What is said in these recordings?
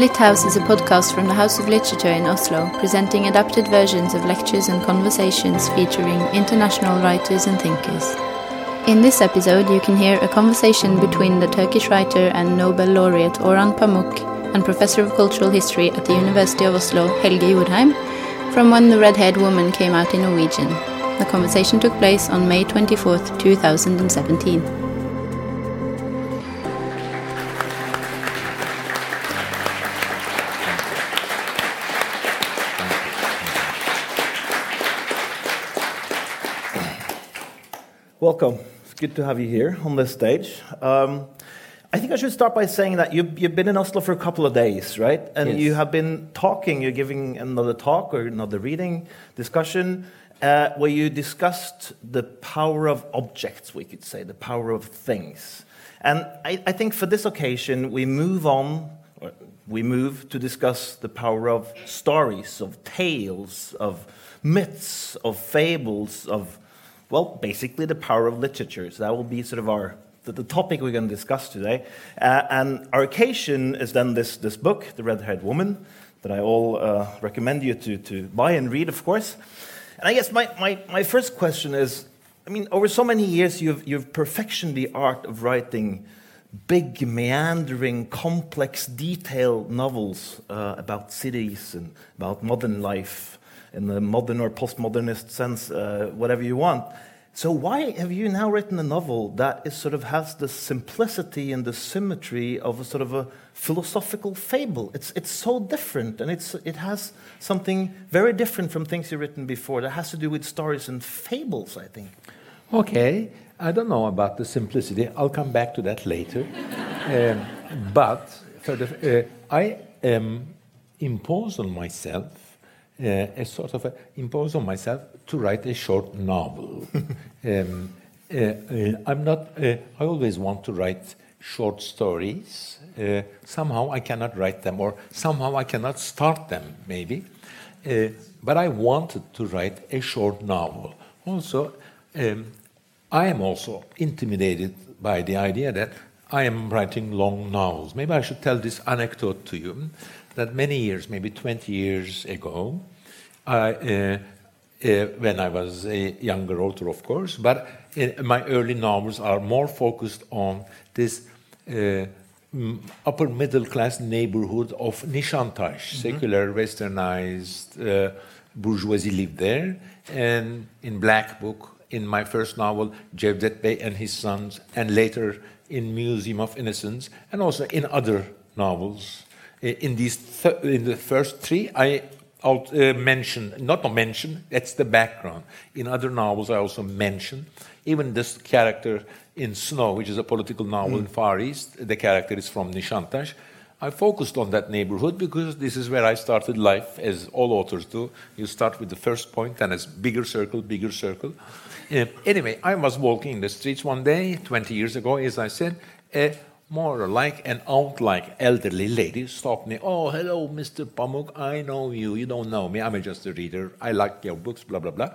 Lithouse is a podcast from the House of Literature in Oslo, presenting adapted versions of lectures and conversations featuring international writers and thinkers. In this episode, you can hear a conversation between the Turkish writer and Nobel laureate Orhan Pamuk and professor of cultural history at the University of Oslo, Helge Jordheim, from when the red haired woman came out in Norwegian. The conversation took place on May 24, 2017. Welcome. It's good to have you here on this stage. Um, I think I should start by saying that you've, you've been in Oslo for a couple of days, right? And Yes. you have been talking, you're giving another talk or another reading, discussion, uh, where you discussed the power of objects, we could say, the power of things. And I, I think for this occasion, we move on, or we move to discuss the power of stories, of tales, of myths, of fables, of well, basically the power of literature. So that will be sort of our the, the topic we're going to discuss today. Uh, and our occasion is then this, this book, The Red-Haired Woman, that I all uh, recommend you to, to buy and read, of course. And I guess my, my, my first question is, I mean, over so many years, you've, you've perfectioned the art of writing big, meandering, complex, detailed novels uh, about cities and about modern life in the modern or postmodernist sense, uh, whatever you want. So why have you now written a novel that is sort of has the simplicity and the symmetry of a sort of a philosophical fable? It's, it's so different, and it's, it has something very different from things you've written before that has to do with stories and fables, I think. Okay, I don't know about the simplicity. I'll come back to that later. um, but uh, I am imposed on myself a sort of a, impose on myself to write a short novel. um, uh, uh, I'm not. Uh, I always want to write short stories. Uh, somehow I cannot write them, or somehow I cannot start them. Maybe, uh, but I wanted to write a short novel. Also, um, I am also intimidated by the idea that I am writing long novels. Maybe I should tell this anecdote to you that many years, maybe 20 years ago, I, uh, uh, when I was a younger author, of course, but uh, my early novels are more focused on this uh, mm, upper middle class neighborhood of Nishantash, secular, westernized uh, bourgeoisie lived there. And in Black Book, in my first novel, Cevdet Bey and His Sons, and later in Museum of Innocence, and also in other novels. In these, th- in the first three, I out, uh, mention, not mention, that's the background. In other novels, I also mention, even this character in Snow, which is a political novel in Far East, the character is from Nishantash. I focused on that neighborhood because this is where I started life, as all authors do. You start with the first point, and it's bigger circle, bigger circle. Uh, anyway, I was walking in the streets one day, 20 years ago, as I said, a more like an aunt-like elderly lady stopped me. Oh, hello, Mr. Pamuk. I know you. You don't know me. I'm just a reader. I like your books, blah, blah, blah.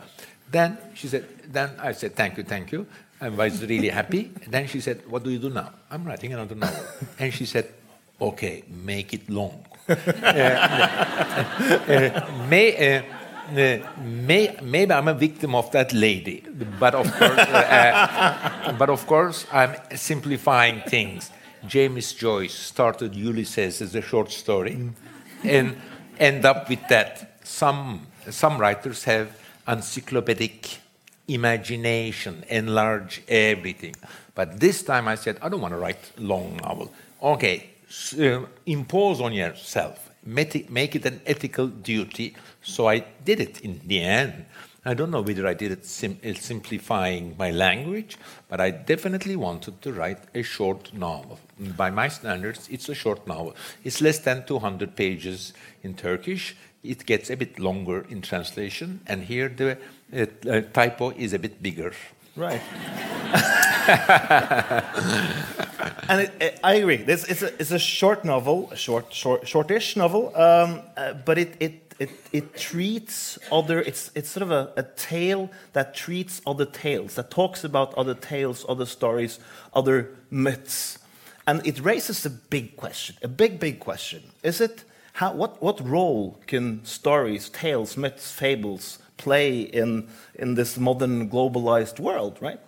Then she said, then I said, thank you, thank you. I was really happy. Then she said, what do you do now? I'm writing another novel. And she said, okay, make it long. Uh, may, uh, uh, may, maybe I'm a victim of that lady, but of course, uh, but of course, I'm simplifying things. James Joyce started Ulysses as a short story, and end up with that. Some some writers have encyclopedic imagination, enlarge everything. But this time I said, I don't want to write long novel. Okay, s- uh, impose on yourself, make it an ethical duty. So I did it in the end. I don't know whether I did it sim- uh, simplifying my language, but I definitely wanted to write a short novel. By my standards, it's a short novel. It's less than 200 pages in Turkish. It gets a bit longer in translation, and here the uh, uh, typo is a bit bigger. Right. and it, it, I agree. This it's a, it's a short novel, a short, short, shortish novel, um, uh, but it, it, it, it treats other. It's it's sort of a, a tale that treats other tales, that talks about other tales, other stories, other myths. And it raises a big question, a big, big question. Is it how, what, what role can stories, tales, myths, fables play in, in this modern globalized world, right?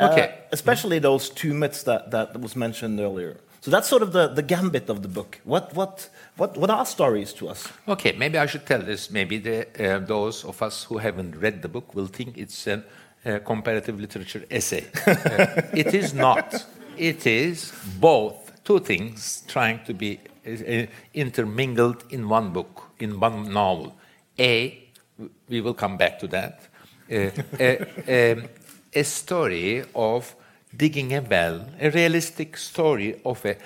Okay. Uh, especially those two myths that, that was mentioned earlier. So that's sort of the, the gambit of the book. What, what, what, what are stories to us? Okay, maybe I should tell this. Maybe the, uh, those of us who haven't read the book will think it's a uh, comparative literature essay. Uh, it is not. It is both two things trying to be uh, intermingled in one book, in one novel. A, we will come back to that, uh, um, a story of digging a well, a realistic story of a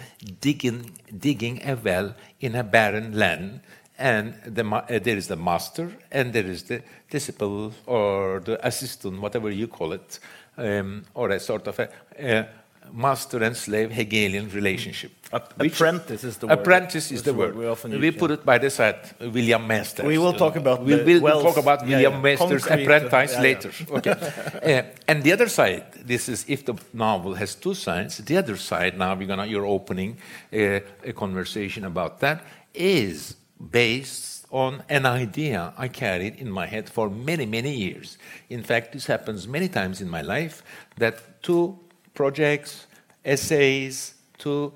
digging, digging a well in a barren land. And the, uh, there is the master, and there is the disciple or the assistant, whatever you call it, um, or a sort of a, a master and slave Hegelian relationship. Apprentice is the word. Apprentice is the word. We, often we put it by the side, Wilhelm Meister. We will talk about we will talk about Wilhelm. Meister's apprentice later. Okay. uh, and the other side, this is if the novel has two sides. The other side, now we're gonna you're opening uh, a conversation about that, is based on an idea I carried in my head for many, many years. In fact, this happens many times in my life that two projects, essays, two,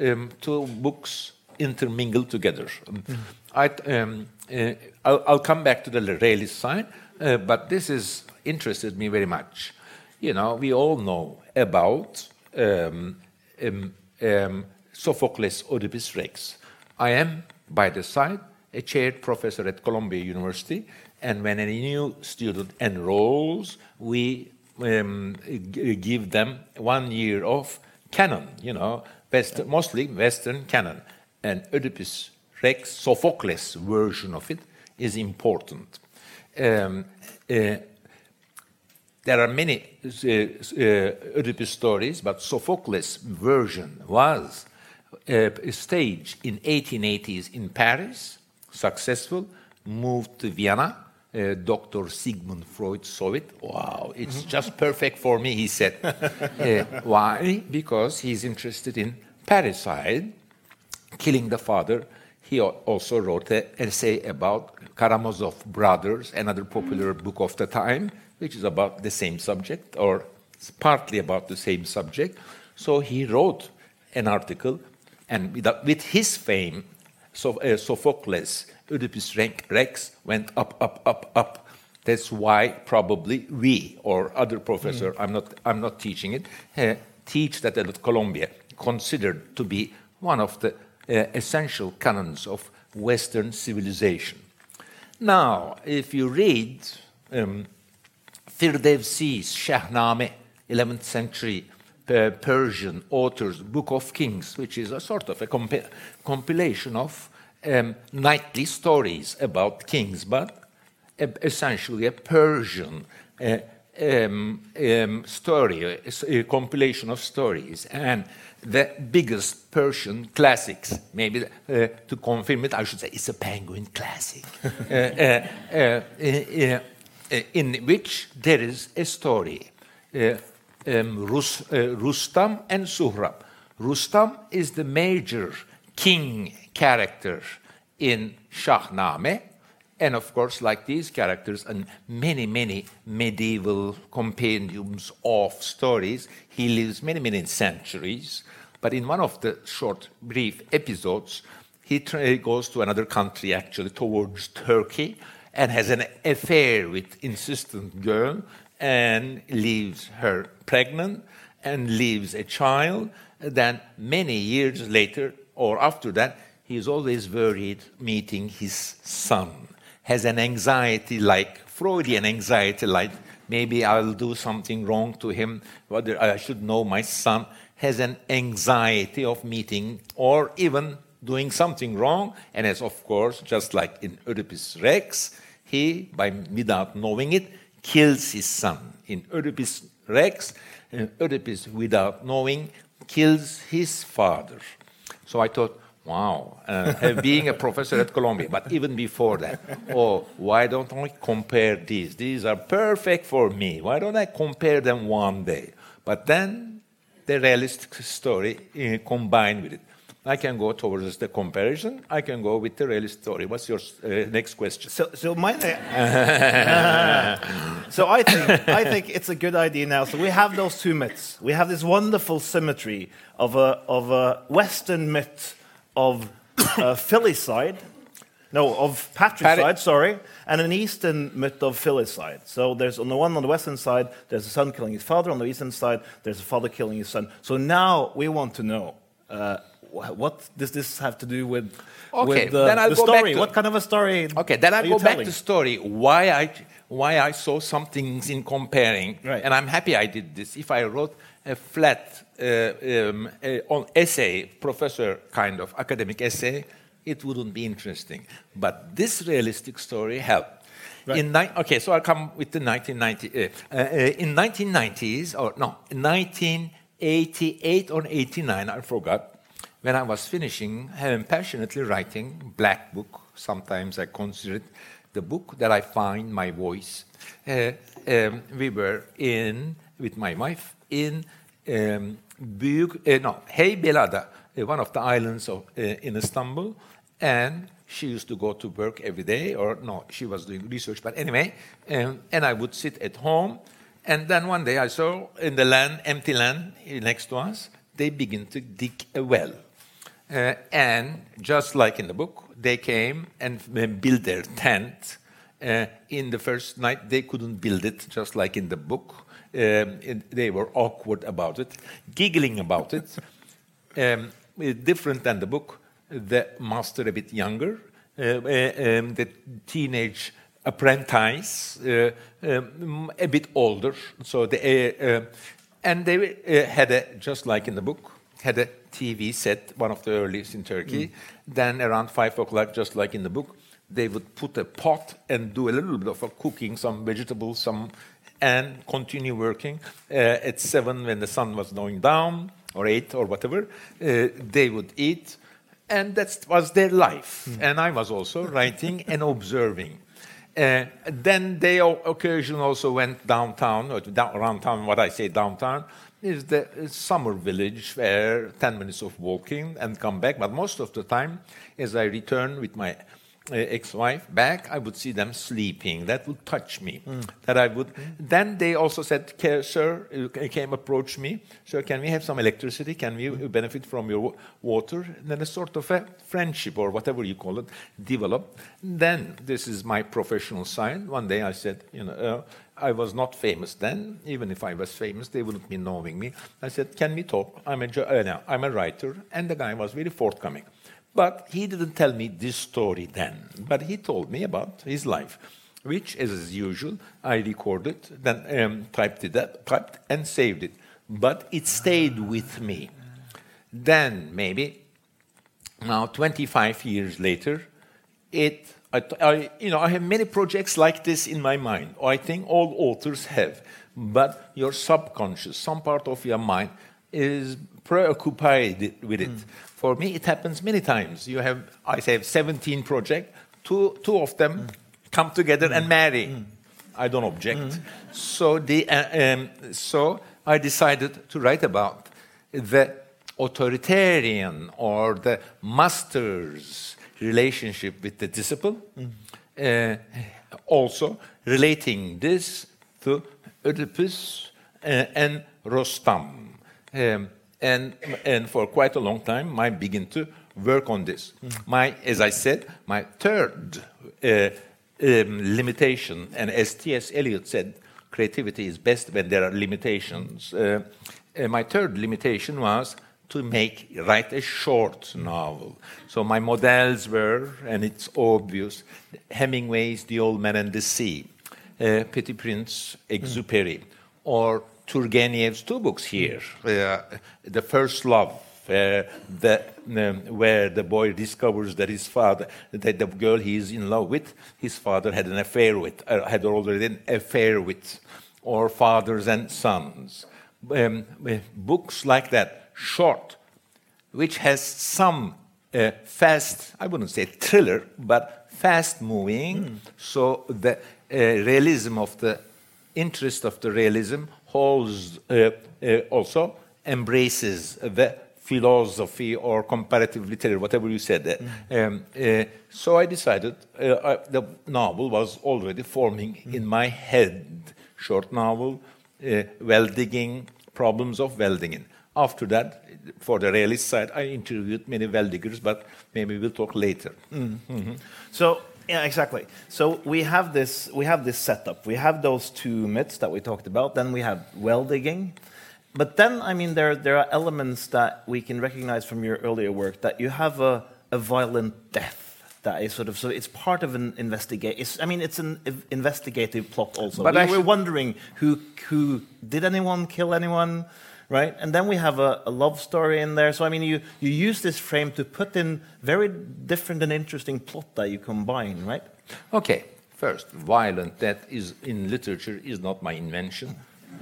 um, two books intermingle together. Mm. I, um, uh, I'll, I'll, come back to the realist side, uh, but this has interested me very much. You know, we all know about um, um, Sophocles' Oedipus Rex. I am, by the side, a chaired professor at Columbia University, and when a new student enrolls, we um, give them one year of canon, you know, Mostly Western canon. And Oedipus Rex, Sophocles' version of it, is important. Um, uh, there are many uh, uh, Oedipus stories, but Sophocles' version was uh, staged in 1880s in Paris, successful, moved to Vienna, uh, Dr. Sigmund Freud saw it. Wow, it's just perfect for me, he said. uh, why? Because he's interested in parricide, killing the father. He also wrote an essay about Karamazov brothers, another popular book of the time, which is about the same subject, or partly about the same subject. So he wrote an article, and with, with his fame, so, uh, Sophocles Oedipus Rex went up, up, up, up. That's why probably we or other professor, mm. I'm, not, I'm not teaching it, uh, teach that at Columbia, considered to be one of the uh, essential canons of Western civilization. Now, if you read um, Firdevsi's Shahnameh, 11th century uh, Persian author's Book of Kings, which is a sort of a compi compilation of um, nightly stories about kings, but essentially a Persian uh, um, um, story, a, compilation of stories, and the biggest Persian classics. Maybe uh, to confirm it, I should say it's a Penguin classic, uh, uh, uh, in which there is a story. Um, Rus Rustam and Suhrab. Rustam is the major king character in Shahnameh, and of course, like these characters and many, many medieval compendiums of stories, he lives many, many centuries. But in one of the short, brief episodes, he goes to another country, actually, towards Turkey, and has an affair with insistent girl and leaves her pregnant and leaves a child. Then, many years later, or after that, he is always worried meeting his son, has an anxiety like Freudian anxiety, like maybe I'll do something wrong to him, whether I should know my son, has an anxiety of meeting or even doing something wrong. And as of course, just like in Oedipus Rex, he, by without knowing it, kills his son. In Oedipus Rex, Oedipus, without knowing, kills his father. So I thought, wow, uh, being a professor at Columbia, but even before that, oh, why don't I compare these? These are perfect for me. Why don't I compare them one day? But then the realistic story uh, combined with it. I can go towards the comparison. I can go with the real story. What's your uh, next question? So, so my so I think I think it's a good idea now. So we have those two myths. We have this wonderful symmetry of a of a Western myth of uh, filicide, no, of patricide, Patri- sorry, and an Eastern myth of filicide. So there's on the one on the Western side, there's a son killing his father. On the Eastern side, there's a father killing his son. So now we want to know. Uh, what does this have to do with, Okay, with the, then I'll the go back story? to- what kind of a story? Okay, then I are you go back to story why I why I saw some things in comparing, Right. and I'm happy I did this. If I wrote a flat uh, um, uh, on essay, professor kind of academic essay, it wouldn't be interesting. But this realistic story helped. Right. In okay, so I'll come with the 1990. Uh, uh, uh, in 1990s, or no, 1988 or 89, I forgot. When I was finishing, um, passionately writing black book. Sometimes I consider it the book that I find my voice. Uh, um, we were in with my wife in um, Büyük, uh, no, uh, one of the islands of, uh, in Istanbul, and she used to go to work every day, or no, she was doing research, but anyway, um, and I would sit at home, and then one day I saw in the land, empty land next to us, they begin to dig a well. Uh, and just like in the book, they came and built their tent. Uh, in the first night, they couldn't build it, just like in the book. Um, they were awkward about it, giggling about it. Um, different than the book, the master a bit younger, uh, uh, um, the teenage apprentice uh, um, a bit older. So they, uh, uh, and they had a just like in the book had a TV set, one of the earliest in Turkey. Then around five o'clock, just like in the book, they would put a pot and do a little bit of cooking, some vegetables, some, and continue working. Uh, at seven, when the sun was going down, or eight, or whatever, uh, they would eat, and that was their life. And I was also writing and observing. Uh, then they occasionally also went downtown, or down, around town. What I say downtown is the uh, summer village where 10 minutes of walking and come back. But most of the time, as I return with my uh, ex-wife back, I would see them sleeping. That would touch me. That I would. Then they also said, "Sir, you came approach me. Sir, can we have some electricity? Can we benefit from your water?" And then a sort of a friendship or whatever you call it developed. Then this is my professional side. One day I said, you know. Uh, I was not famous then. Even if I was famous, they wouldn't be knowing me. I said, "Can we talk? I'm a uh, no, I'm a writer," and the guy was very forthcoming. But he didn't tell me this story then. But he told me about his life, which, as usual, I recorded, then um, typed it up, typed and saved it. But it stayed with me. Then maybe now 25 years later it I, I- you know i have many projects like this in my mind i think all authors have but your subconscious some part of your mind is preoccupied with it. Hmm. For me it happens many times. You have i say 17 projects. Two, two of them hmm. come together and hmm. marry. I don't object. So the uh, um, so i decided to write about the authoritarian or the master's relationship with the disciple, uh, also relating this to Oedipus uh, and Rostam. Um, and, and for quite a long time, I begin to work on this. My, as I said, my third uh, um, limitation, and as T.S. Eliot said, creativity is best when there are limitations. Uh, uh, my third limitation was to make write a short novel. So my models were, and it's obvious, Hemingway's *The Old Man and the Sea*, uh, Petit Prince, Exupéry, or Turgenev's two books here, uh, *The First Love*. Uh, the, um, where the boy discovers that his father, that the girl he is in love with, his father had an affair with, uh, had already an affair with, or fathers and sons. Um, uh, books like that, short, which has some uh, fast, I wouldn't say thriller, but fast moving. So the uh, realism of the interest of the realism holds uh, uh, also embraces the philosophy or comparative literature, whatever you said. Mm. Um, uh, so I decided uh, I, the novel was already forming mm. in my head. Short novel, uh, well digging, problems of well digging. After that, for the realist side, I interviewed many well diggers, but maybe we'll talk later. Mm. -hmm. So yeah, exactly. So we have this we have this setup. We have those two myths that we talked about. Then we have well digging, but then, I mean, there, there are elements that we can recognize from your earlier work that you have a, a violent death that is sort of so it's part of an investigate. I mean, it's an investigative plot also. But we were wondering who who did anyone kill anyone, right? And then we have a, a, love story in there. So I mean, you you use this frame to put in very different and interesting plot that you combine, right? Okay. First, violent death is in literature is not my invention.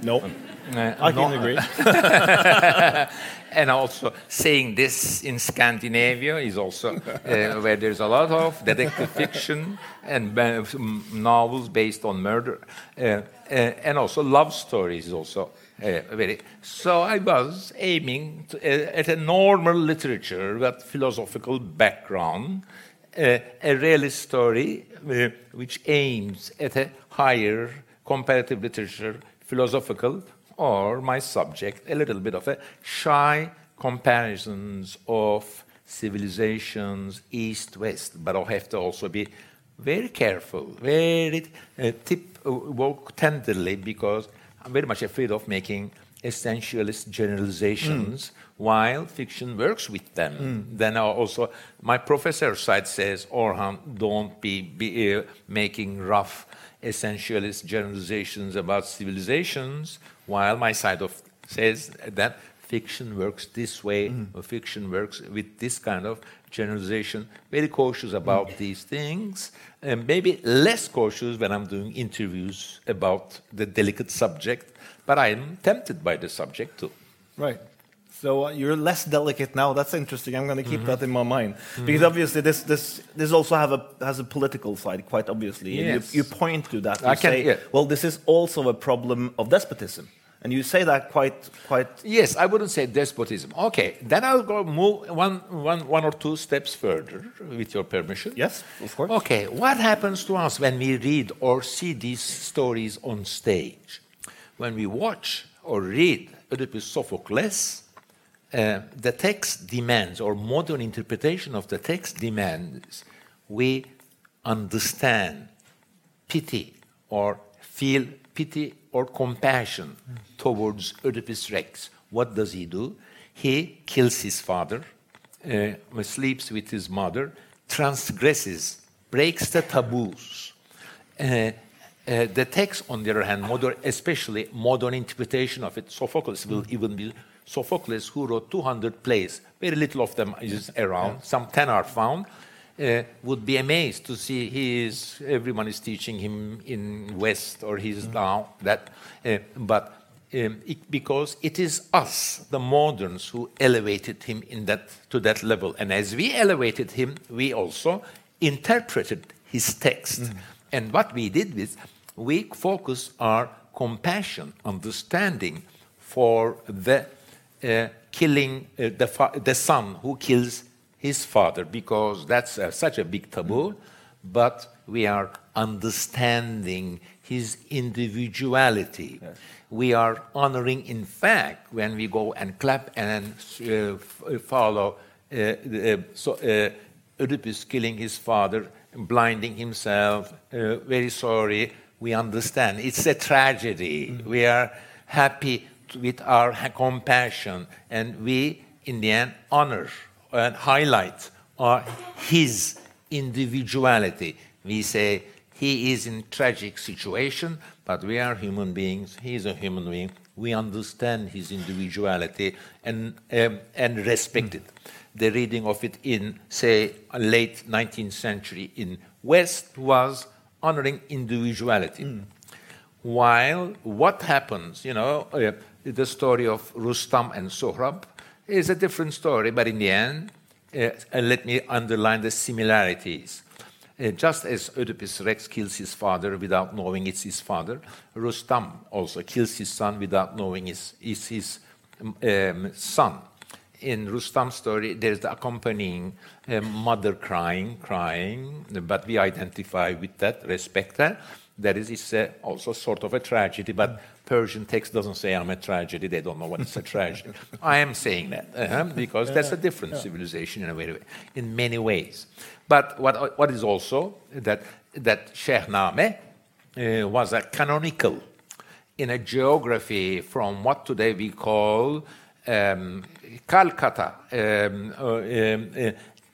No, um, uh, I can agree. and also saying this in Scandinavia is also uh, where there's a lot of detective fiction and uh, novels based on murder, uh, uh, and also love stories also. Uh, very. So I was aiming to, at a normal literature with philosophical background, a realist story which aims at a higher comparative literature philosophical, or my subject, a little bit of a shy comparisons of civilizations east west, but I have to also be very careful, very uh, tip, uh, walk tenderly because I'm very much afraid of making essentialist generalizations mm. while fiction works with them. Mm. Then also my professor side says, Orhan, don't be, be uh, making rough essentialist generalizations about civilizations, while my side of says that fiction works this way, mm. or fiction works with this kind of generalization. Very cautious about mm. these things, and maybe less cautious when I'm doing interviews about the delicate subject, but I'm tempted by the subject too. Right. So uh, you're less delicate now. That's interesting. I'm going to keep mm -hmm. that in my mind mm-hmm. because obviously this this this also have a has a political side, quite obviously. Yes. You, you, point to that. You I say, yeah. well, this is also a problem of despotism. And you say that quite, quite. Yes, I wouldn't say despotism. Okay, then I'll go move one, one, one or two steps further, with your permission. Yes, of course. Okay, what happens to us when we read or see these stories on stage? When we watch or read Oedipus Sophocles, uh, the text demands, or modern interpretation of the text demands, we understand pity or feel pity or compassion towards Oedipus Rex. What does he do? He kills his father, uh, sleeps with his mother, transgresses, breaks the taboos. Uh, uh, the text, on the other hand, modern, especially modern interpretation of it, Sophocles will even be Sophocles, who wrote 200 plays, very little of them is around, some 10 are found, uh, would be amazed to see he is, everyone is teaching him in West or he's mm. now that, uh, but um, it, because it is us, the moderns, who elevated him in that, to that level. And as we elevated him, we also interpreted his text. Mm. And what we did was we focus our compassion, understanding for the uh, killing uh, the, the son who kills his father, because that's uh, such a big taboo, but we are understanding his individuality. Yes. We are honoring, in fact, when we go and clap and uh, follow uh, uh, so, uh, Oedipus killing his father, blinding himself, very sorry, we understand. It's a tragedy. Mm. We are happy with our compassion, and we, in the end, honor and highlight our, his individuality. We say he is in tragic situation, but we are human beings. He is a human being. We understand his individuality and um, and respect it. The reading of it in, say, late 19th century in West was honoring individuality. Mm. While what happens, you know, uh, the story of Rustam and Sohrab is a different story, but in the end, uh, let me underline the similarities. Uh, just as Oedipus Rex kills his father without knowing it's his father, Rustam also kills his son without knowing it's, his um, son. In Rustam's story, there's the accompanying uh, mother crying, crying, but we identify with that, respect that. That is, it's uh, also sort of a tragedy, but Persian text doesn't say I'm a tragedy. They don't know what is a tragedy. I am saying that uh, because that's a different civilization in a way, in many ways. But what, what is also that that Shahnameh uh, was a canonical in a geography from what today we call um, Calcutta, um, uh, um, uh,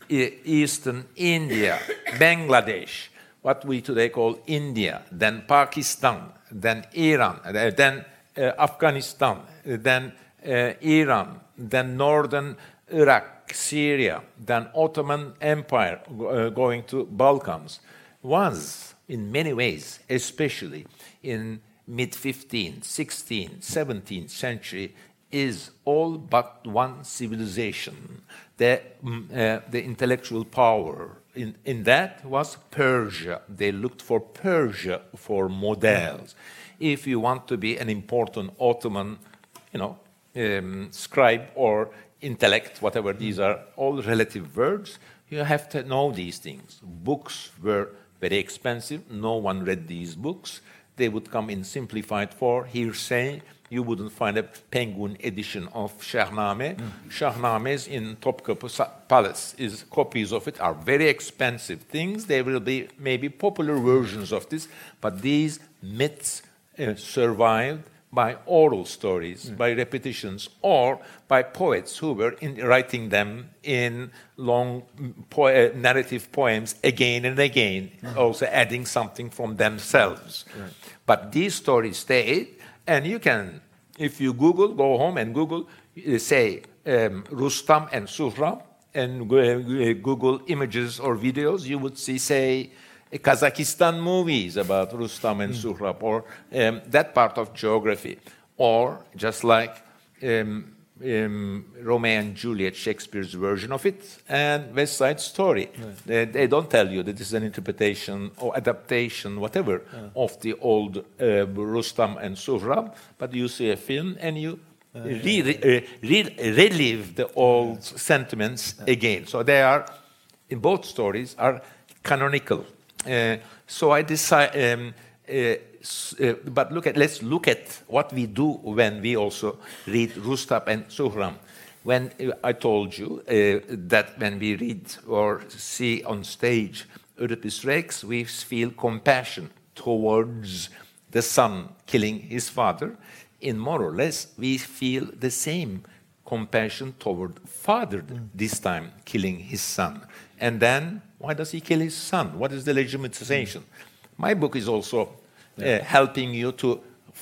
Eastern India, Bangladesh, what we today call India, then Pakistan, then Iran, uh, then uh, Afghanistan, then uh, Iran, then northern Iraq, Syria, then Ottoman Empire uh, going to Balkans, was in many ways, especially in mid 15th, 16th, 17th century, is all but one civilization. The, mm, the intellectual power in, in that was Persia. They looked for Persia for models. If you want to be an important Ottoman, you know, um, scribe or intellect, whatever these are, all relative words, you have to know these things. Books were very expensive. No one read these books. They would come in simplified form, hearsay, you wouldn't find a penguin edition of Shahnameh. Mm. Shahnames in Topkapı Palace is copies of it are very expensive things. There will be maybe popular versions of this, but these myths uh, survived by oral stories, mm. by repetitions, or by poets who were in, writing them in long po uh, narrative poems again and again, mm. also adding something from themselves. Right. But these stories stayed and you can, if you Google, go home and Google, uh, say um, Rustam and Suhrab, and uh, Google images or videos, you would see, say, Kazakhstan movies about Rustam and mm. Suhrab, or um, that part of geography. Or just like um, um, Romeo and Juliet, Shakespeare's version of it, and West Side Story. Right. They, they, don't tell you that this is an interpretation or adaptation, whatever, yeah. of the old uh, Rustam and Suhrab, but you see a film and you uh, re re re relive the old yeah. sentiments yeah. again. So they are, in both stories, are canonical. Uh, so I decide. Um, but look at, let's look at what we do when we also read Rustam and Suhrab. When uh, I told you uh, that when we read or see on stage Oedipus Rex, we feel compassion towards the son killing his father. In more or less, we feel the same compassion toward father mm. this time killing his son. And then, why does he kill his son? What is the legitimization? Mm. My book is also uh, helping you to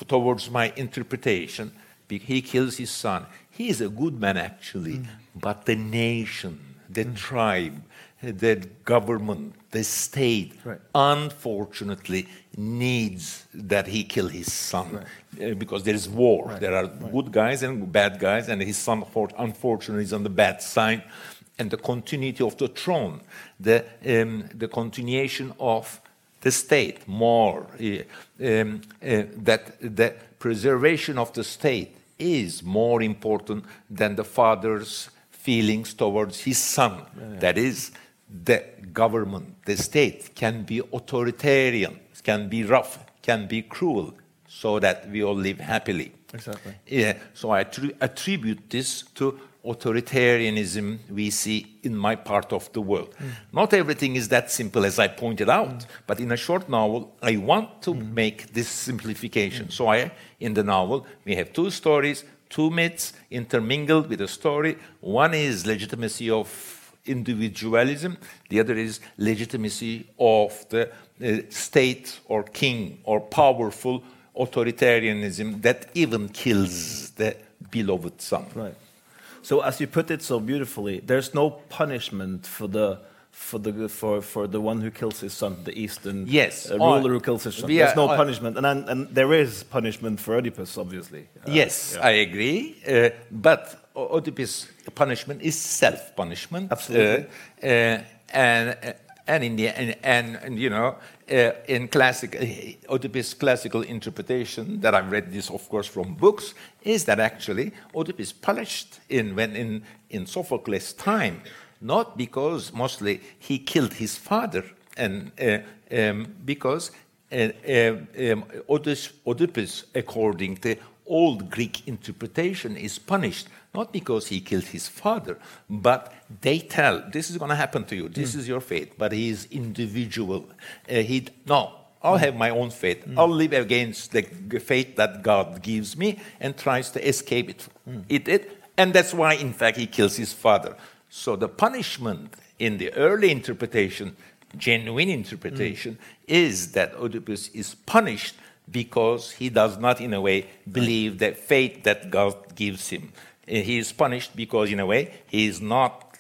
towards my interpretation. He kills his son. He is a good man, actually, mm. but the nation, the mm. tribe, the government, the state, right. unfortunately, needs that he kill his son right. uh, because there is war. Right. There are good guys and bad guys, and his son, unfortunately, is on the bad side. And the continuity of the throne, the, um, the continuation of the state more, um, uh, that the preservation of the state is more important than the father's feelings towards his son. Yeah. That is, the government, the state can be authoritarian, can be rough, can be cruel, so that we all live happily. Exactly. Yeah, so I attribute this to authoritarianism we see in my part of the world. Mm. Not everything is that simple as I pointed out, mm. but in a short novel, I want to mm. make this simplification. So I, in the novel, we have two stories, two myths intermingled with a story. One is legitimacy of individualism, the other is legitimacy of the uh, state or king or powerful authoritarianism that even kills the beloved son. Right. So as you put it so beautifully, there's no punishment for the for the for for the one who kills his son, the Eastern yes. uh, ruler who kills his son. There's no punishment, and, and, and there is punishment for Oedipus, obviously. Uh, yes, yeah. I agree. Uh, but Oedipus' punishment is self-punishment. Absolutely. Uh, uh, and and in the and, and, and you know uh, in classic uh, Oedipus classical interpretation that I've read this of course from books is that actually Oedipus punished in when in in Sophocles' time not because mostly he killed his father and uh, um, because uh, um, Oedipus, according to old Greek interpretation, is punished not because he killed his father, but they tell this is going to happen to you. This mm. is your fate. But he is individual. Uh, he no. I'll have my own fate. Mm. I'll live against the fate that God gives me and tries to escape it. Mm. It, it. And that's why, in fact, he kills his father. So the punishment in the early interpretation, genuine interpretation, is that Oedipus is punished because he does not, in a way, believe the fate that God gives him. Uh, he is punished because, in a way, he is not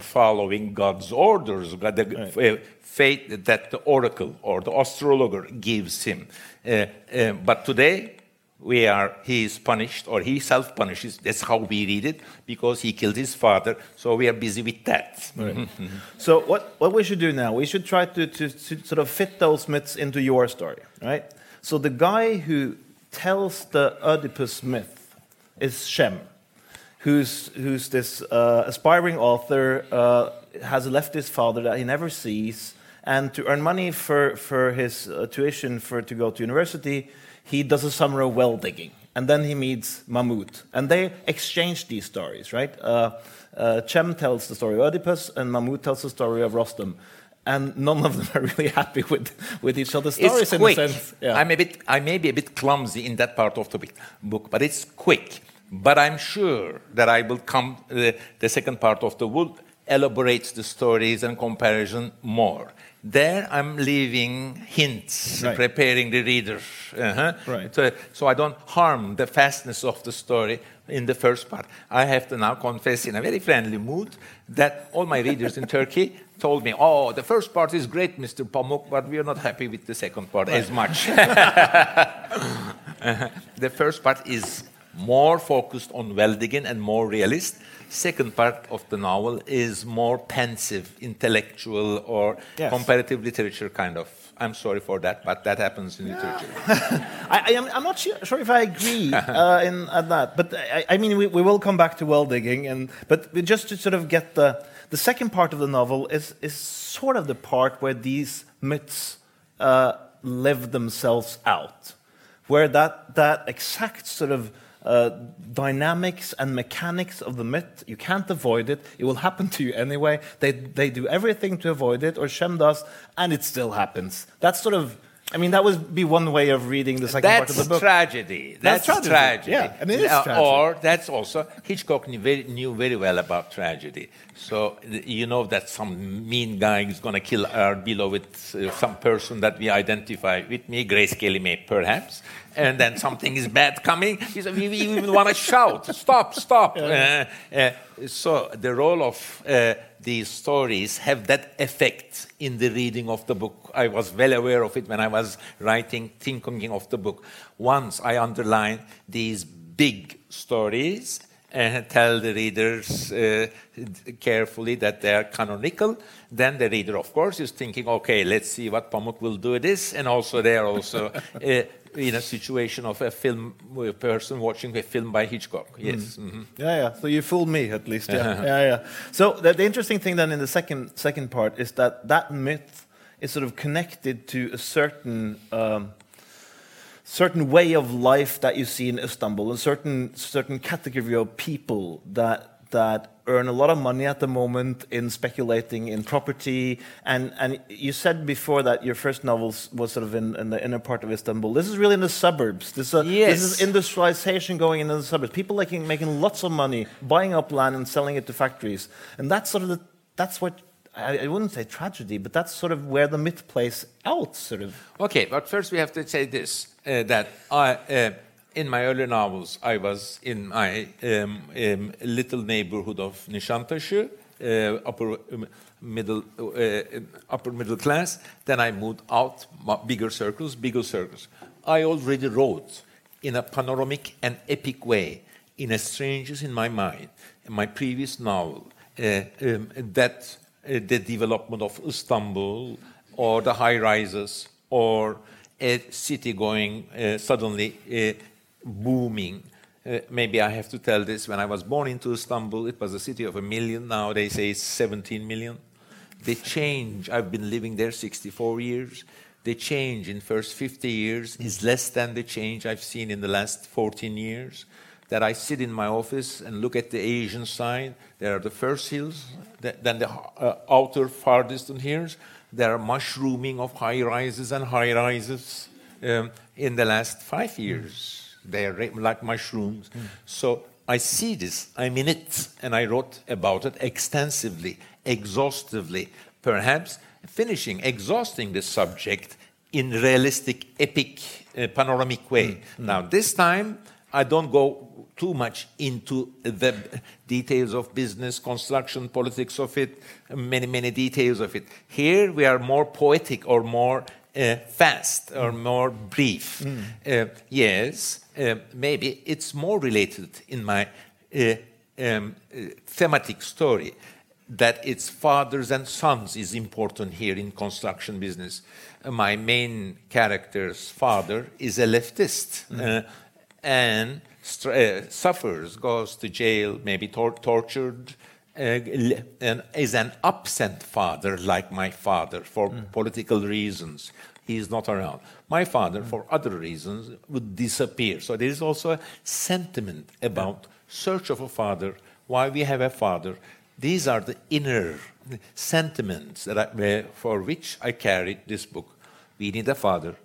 following God's orders, but the right. fate that the oracle or the astrologer gives him. Uh, uh, but today, we are he is punished or he self punishes that's how we read it because he killed his father so we are busy with that right. mm-hmm. so what, what we should do now we should try to, to, to, sort of fit those myths into your story right so the guy who tells the oedipus myth is Cem who's, who's this uh, aspiring author uh, has left his father that he never sees and to earn money for, for his uh, tuition for to go to university he does a summer of well digging, and then he meets Mahmud, and they exchange these stories, right? Uh, uh, Cem tells the story of Oedipus, and Mahmud tells the story of Rostam. And none of them are really happy with, with each other's stories it's quick. in a sense. Yeah. I'm a bit, I may be a bit clumsy in that part of the book, but it's quick. But I'm sure that I will come, uh, the second part of the book elaborates the stories and comparison more. There, I'm leaving hints, right. preparing the reader, uh-huh, right. to, so I don't harm the fastness of the story in the first part. I have to now confess, in a very friendly mood, that all my readers in Turkey told me, "Oh, the first part is great, Mr. Pamuk, but we are not happy with the second part right. as much." uh-huh. The first part is more focused on well-digging and more realist second part of the novel is more pensive, intellectual, or yes. comparative literature kind of. I'm sorry for that, but that happens in yeah. literature. I, am not sure, sure, if I agree uh, in at that, but I, I mean, we, we, will come back to well digging, and but just to sort of get the the second part of the novel is is sort of the part where these myths uh, live themselves out, where that that exact sort of uh, dynamics and mechanics of the myth. You can't avoid it. It will happen to you anyway. They, they do everything to avoid it, or Cem does, and it still happens. That's sort of I mean, that would be one way of reading the second that's part of the book. Tragedy. That's, that's tragedy. tragedy. Yeah, and it is uh, tragedy. Or that's also Hitchcock knew very, knew very, well about tragedy. So you know that some mean guy is going to kill our beloved uh, some person that we identify with me, Grace Kelly May, perhaps, and then something is bad coming. We, we even want to shout, "Stop! Stop!" Uh, uh, so the role of uh, these stories have that effect in the reading of the book. I was well aware of it when I was writing, thinking of the book. Once I underline these big stories and tell the readers uh, carefully that they are canonical, then the reader, of course, is thinking, okay, let's see what Pamuk will do with this. And also, they are also uh, in a situation of a film a person watching a film by Hitchcock. Mm. Yes. Mm -hmm. Yeah, yeah. So you fooled me at least. Yeah, yeah, yeah. So the, the, interesting thing then in the second second part is that that myth is sort of connected to a certain. Um, certain way of life that you see in Istanbul, a certain certain category of people that that earn a lot of money at the moment in speculating in property. And, and you said before that your first novel was sort of in, in, the inner part of Istanbul. This is really in the suburbs. This, uh, yes. this is industrialization going into the suburbs. People like making lots of money, buying up land and selling it to factories. And that's sort of the, that's what I, wouldn't say tragedy, but that's sort of where the myth plays out, sort of. Okay, but first we have to say this uh, that I. Uh, in my early novels, I was in my um, um, little neighborhood of Nişantaşı, uh, upper um, middle, uh, upper middle class. Then I moved out, bigger circles, bigger circles. I already wrote in a panoramic and epic way, in a Strangeness in My Mind, in my previous novel, uh, um, that uh, the development of Istanbul or the high rises or a city going uh, suddenly uh, booming. Uh, maybe I have to tell this. When I was born into Istanbul, it was a city of a million. Now they say it's 17 million. The change, I've been living there 64 years. The change in first 50 years is less than the change I've seen in the last 14 years. That I sit in my office and look at the Asian side. There are the first hills, then the uh, outer far distant hills. There are mushrooming of high rises and high rises um, in the last five years. Mm. They are like mushrooms. Mm. So I see this, I'm in it, and I wrote about it extensively, exhaustively, perhaps finishing, exhausting the subject in realistic, epic, uh, panoramic way. Mm. Now, this time, I don't go too much into the details of business, construction, politics of it, many, many details of it. Here we are more poetic or more uh, fast or more brief. Mm. Uh, yes, uh, maybe it's more related in my uh, um, uh, thematic story that it's fathers and sons is important here in construction business. Uh, my main character's father is a leftist. Mm. and suffers, goes to jail, maybe tor tortured, uh, and is an absent father like my father for mm. political reasons. He is not around. My father, mm. for other reasons, would disappear. So there is also a sentiment about search of a father, why we have a father. These are the inner sentiments that I, for which I carried this book. We need a father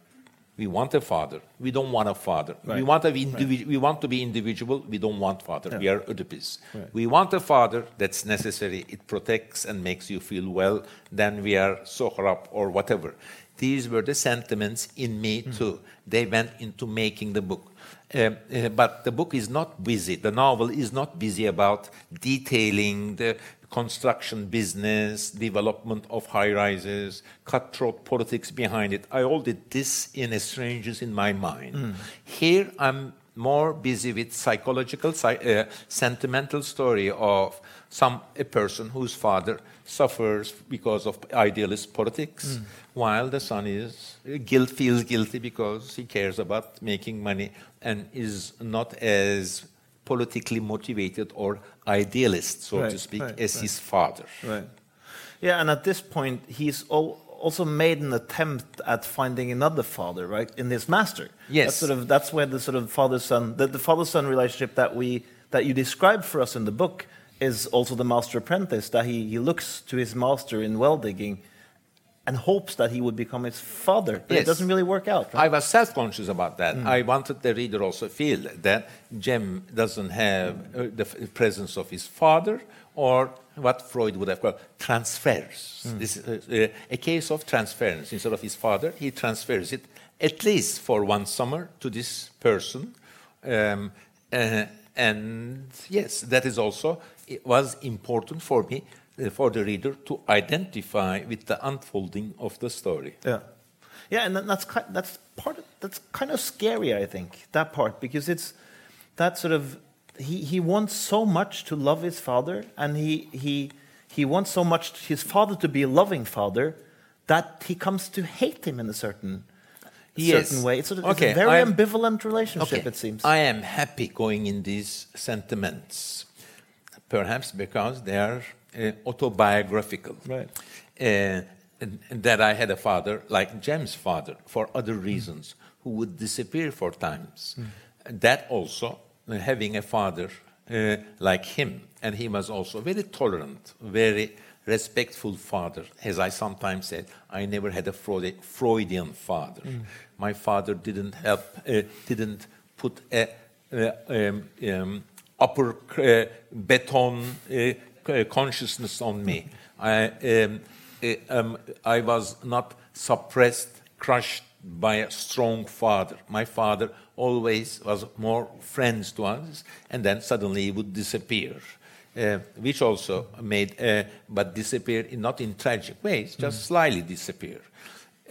we want a father. We don't want a father. Right. We, want a right. we want to be individual. We don't want father. Yeah. We are Oedipus. Right. We want a father that's necessary. It protects and makes you feel well. Then we are Suhrab or whatever. These were the sentiments in me mm. too. They went into making the book. Uh, uh, but the book is not busy. The novel is not busy about detailing the construction business, development of high rises, cutthroat politics behind it. I all did this in a Strangeness in My Mind. Mm. Here I'm more busy with psychological, uh, sentimental story of some a person whose father suffers because of idealist politics, mm. while the son is guilt feels guilty because he cares about making money and is not as politically motivated or idealist, so right, to speak, right, as right. his father. Right. Yeah, and at this point, he's all, also made an attempt at finding another father, right, in his master. Yes. That's sort of that's where the sort of father-son, the, the father-son relationship that we that you describe for us in the book is also the master-apprentice. That he he looks to his master in well digging and hopes that he would become his father. But yes. it doesn't really work out. Right? I was self-conscious about that. Mm. I wanted the reader also feel that Cem doesn't have uh, the presence of his father or what Freud would have called transfers. Mm. This is a, a case of transference. Instead of his father, he transfers it at least for one summer to this person. Um, uh, and yes, that is also, it was important for me uh, Eh, for the reader to identify with the unfolding of the story. Yeah, yeah, and that's that's part of, that's kind of scary, I think, that part because it's that sort of he he wants so much to love his father, and he he he wants so much his father to be a loving father that he comes to hate him in a certain yes. certain way. It's, of, okay. it's a very am, ambivalent relationship, okay. it seems. I am happy going in these sentiments, perhaps because they are uh, autobiographical. Right. Uh, that I had a father like Cem's father for other reasons who would disappear for times. Mm. That also, uh, having a father uh, like him, and he was also very tolerant, very respectful father. As I sometimes said, I never had a Freudian father. Mm. My father didn't help, uh, didn't put a uh, um, um, upper beton uh, consciousness on me. I, um, uh, um, I was not suppressed, crushed by a strong father. My father always was more friends to us, and then suddenly he would disappear. Uh, which also made, uh, but disappear in, not in tragic ways, just mm. slightly disappear.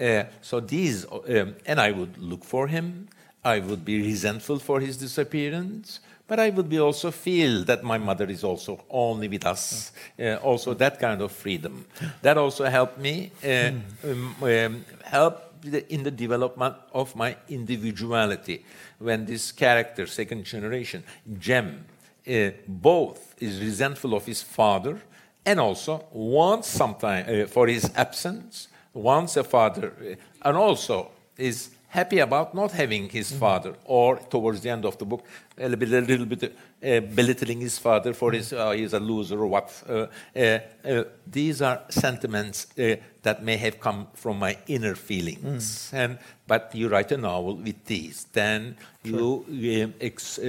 Uh, so these, um, and I would look for him. I would be resentful for his disappearance, but I would be also feel that my mother is also only with us. Uh, also that kind of freedom. That also helped me uh, um, um, help in the development of my individuality. When this character, second generation, Cem, uh, both is resentful of his father and also wants sometimes uh, for his absence, wants a father, uh, and also is happy about not having his mm -hmm. father, or towards the end of the book, a little bit, a little bit uh, belittling his father for his, uh, he's a loser or what. Uh, uh, uh these are sentiments uh, that may have come from my inner feelings. Mm. And, but you write a novel with these, then sure. you ex,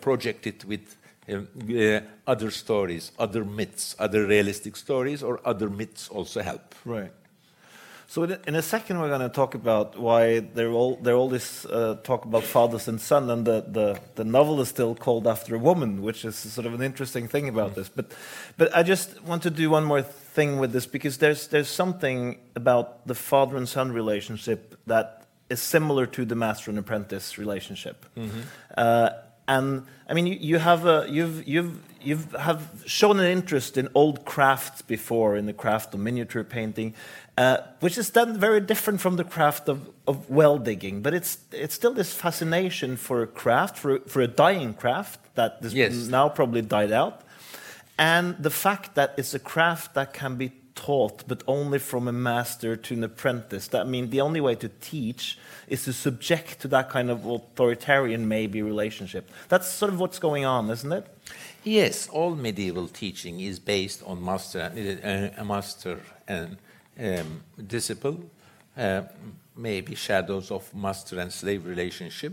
project it with um, other stories, other myths, other realistic stories, or other myths also help. Right. So in a second, we're going to talk about why there all there all this uh, talk about fathers and son, and the, the, the novel is still called after a woman, which is sort of an interesting thing about this. But but I just want to do one more thing with this because there's there's something about the father and son relationship that is similar to the master and apprentice relationship. Mm -hmm. uh, and I mean, you, you have a, you've you've you have shown an interest in old crafts before, in the craft of miniature painting, uh, which is then very different from the craft of, of well digging. But it's, it's still this fascination for a craft, for, for a dying craft that is yes. now probably died out. And the fact that it's a craft that can be taught, but only from a master to an apprentice. That I mean, the only way to teach is to subject to that kind of authoritarian, maybe, relationship. That's sort of what's going on, isn't it? Yes, all medieval teaching is based on master, uh, a master and um, disciple, uh, maybe shadows of master and slave relationship,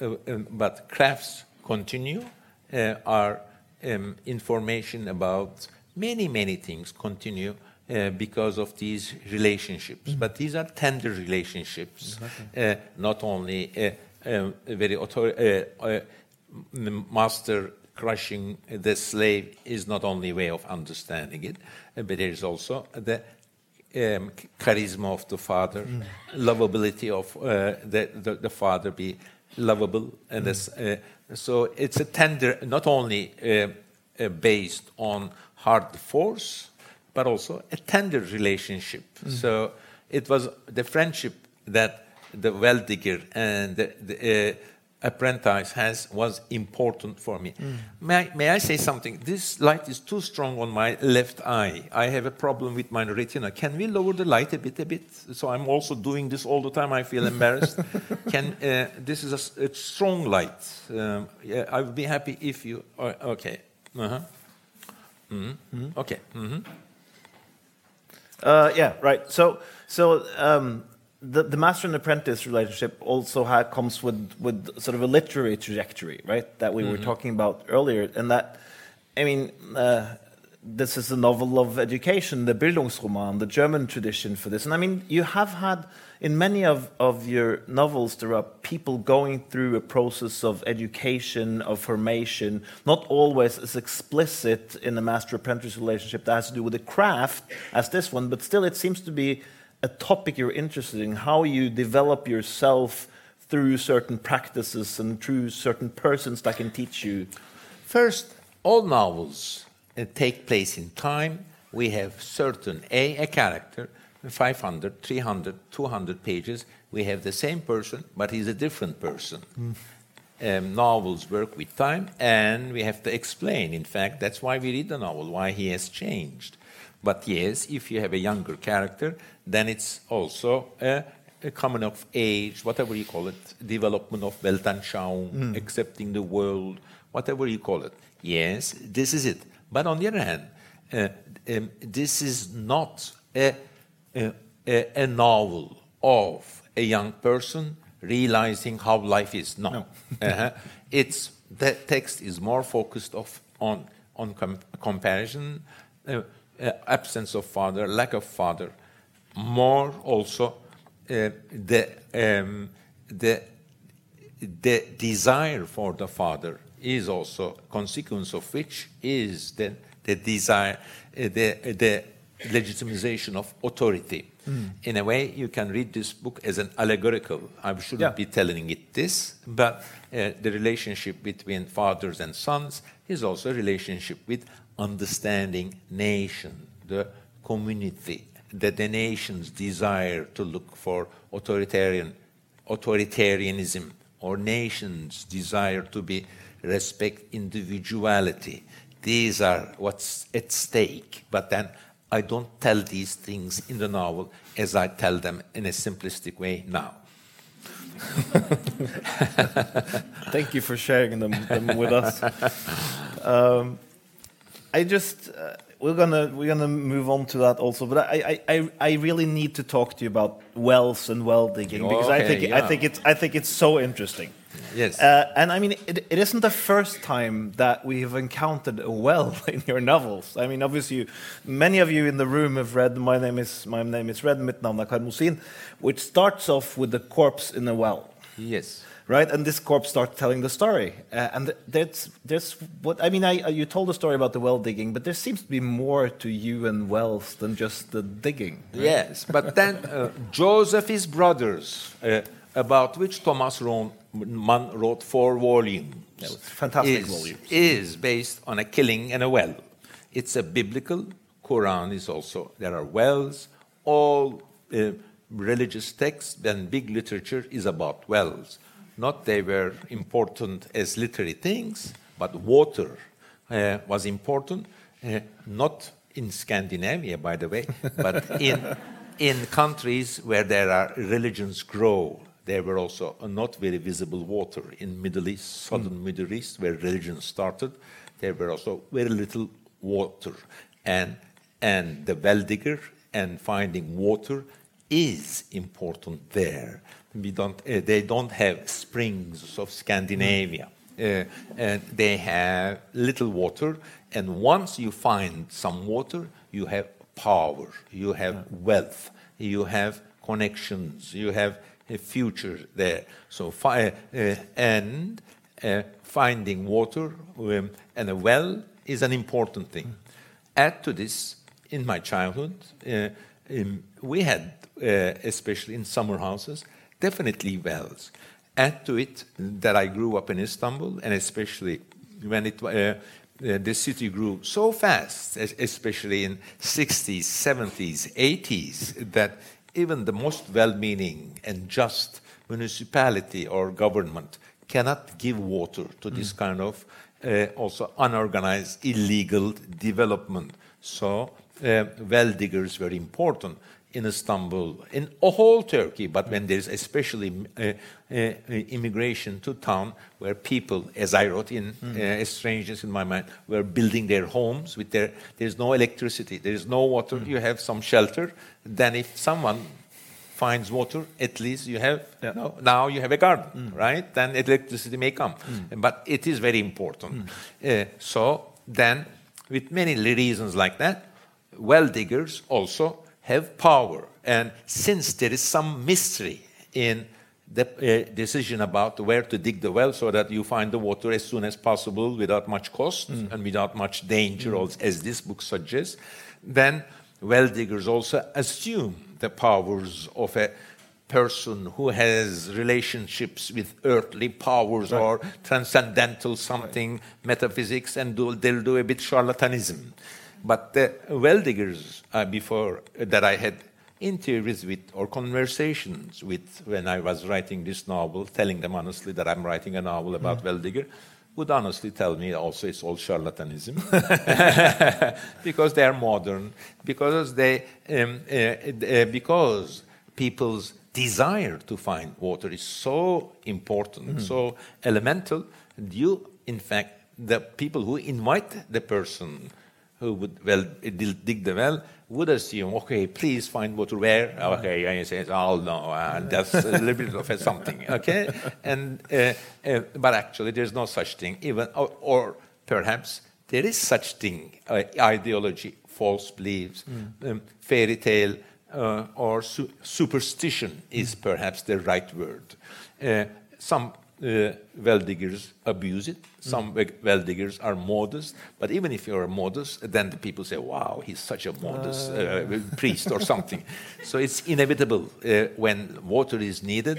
uh, um, but crafts continue. Uh, our um, information about many, many things continue uh, because of these relationships. Mm. But these are tender relationships, exactly. uh, not only uh, um, very author- uh, master crushing the slave is not only a way of understanding it, but there is also the um, charisma of the father, mm. lovability of uh, the, the, the, father be lovable. And mm. uh, so it's a tender, not only uh, uh, based on hard force, but also a tender relationship. Mm. So it was the friendship that the well digger and the, the uh, apprentice has was important for me. Mm. May, I, may I say something? This light is too strong on my left eye. I have a problem with my retina. Can we lower the light a bit, a bit? So I'm also doing this all the time. I feel embarrassed. Can uh, this is a, a strong light? Um, yeah, I would be happy if you. Uh, okay. Uh-huh. Mm-hmm. Mm-hmm. Okay. Mm-hmm. Uh, yeah. Right. So so. Um, the, the master and apprentice relationship also ha- comes with, with sort of a literary trajectory, right? That we mm-hmm. were talking about earlier. And that, I mean, uh, this is a novel of education, the Bildungsroman, the German tradition for this. And I mean, you have had, in many of, of your novels, there are people going through a process of education, of formation, not always as explicit in a master apprentice relationship that has to do with the craft as this one, but still it seems to be a topic you're interested in, how you develop yourself through certain practices and through certain persons that can teach you? First, all novels uh, take place in time. We have certain A, a character, 500, 300, 200 pages. We have the same person, but he's a different person. Mm. Um, novels work with time, and we have to explain. In fact, that's why we read the novel, why he has changed. But yes, if you have a younger character, then it's also a, a coming of age, whatever you call it, development of Weltanschauung, mm. accepting the world, whatever you call it. Yes, this is it. But on the other hand, uh, um, this is not a, a, a, novel of a young person realizing how life is. No, no. uh-huh. it's the text is more focused of, on on com- comparison, uh, absence of father, lack of father, more also uh, the, um, the, the desire for the father is also consequence of which is the, the desire, uh, the, the legitimization of authority. In a way, you can read this book as an allegorical. I shouldn't Yeah. be telling it this, but uh, the relationship between fathers and sons is also a relationship with understanding nation, the community, that the nation's desire to look for authoritarian authoritarianism or nations' desire to be respect individuality. These are what's at stake. But then I don't tell these things in the novel as I tell them in a simplistic way now. Thank you for sharing them, them with us. Um, I just uh, we're gonna we're gonna move on to that also, but I I, I, I really need to talk to you about wells and well digging because I Okay, think I think it's I think it's so interesting. Yes. Uh, and I mean, it, it isn't the first time that we have encountered a well in your novels. I mean, obviously, you, many of you in the room have read "My Name Is My Name Is Red," mitt navn er Karmosin, which starts off with the corpse in a well yes. right? And this corpse starts telling the story, uh, and that's there's what I mean. I uh, you told the story about the well digging, but there seems to be more to you and wells than just the digging. Yes, but then uh, Joseph's Brothers, uh, about which Thomas Ron- Mann wrote four volumes, Yeah, fantastic is, volumes. is based on a killing and a well. It's a biblical. Quran is also there are wells. All uh, religious texts and big literature is about wells. Not they were important as literary things, but water uh, was important. Uh, not in Scandinavia, by the way, but in in countries where there are religions grow. There were also a not very visible water in Middle East, southern Middle East, where religion started. There were also very little water, and and the well digger and finding water is important there. We don't, uh, they don't have springs of Scandinavia. Uh, and they have little water, and once you find some water, you have power, you have wealth, you have connections, you have a future there. So, fi- uh, and uh, finding water um, and a well is an important thing. Add to this, in my childhood, um, we had, uh, especially in summer houses, definitely wells. Add to it that I grew up in Istanbul, and especially when it, uh, uh, the city grew so fast, especially in 60s, 70s, 80s, that even the most well-meaning and just municipality or government cannot give water to this kind of uh, also unorganized illegal development. So uh, well diggers were important in Istanbul, in whole Turkey, but when there's especially uh, uh, immigration to town where people, as I wrote in uh, Strangeness in My Mind, were building their homes with their, there's no electricity, there's no water, you have some shelter, then if someone finds water, at least you have Yeah. no, now you have a garden, right? Then electricity may come, but it is very important. Uh, so then, with many reasons like that, well diggers also have power, and since there is some mystery in the uh, decision about where to dig the well so that you find the water as soon as possible without much cost and without much danger, as, as this book suggests, then well diggers also assume the powers of a person who has relationships with earthly powers or transcendental something, metaphysics, and do, they'll do a bit charlatanism. But the well diggers uh, before that I had interviews with or conversations with when I was writing this novel, telling them honestly that I'm writing a novel about well digger, would honestly tell me also it's all charlatanism. Because they are modern, because they um, uh, uh, because people's desire to find water is so important, so elemental. You, in fact, the people who invite the person who would well dig the well would assume, okay, please find water where? Okay, and he says, oh no, uh, that's a little bit of a something, okay? And uh, uh, but actually, there's no such thing, even or, or perhaps there is such thing, uh, ideology, false beliefs, um, fairy tale, uh, or su- superstition is perhaps the right word. Uh, some uh, well diggers abuse it. Some mm. well diggers are modest, but even if you're modest, then the people say, "Wow, he's such a modest uh, uh priest or something." so it's inevitable uh, when water is needed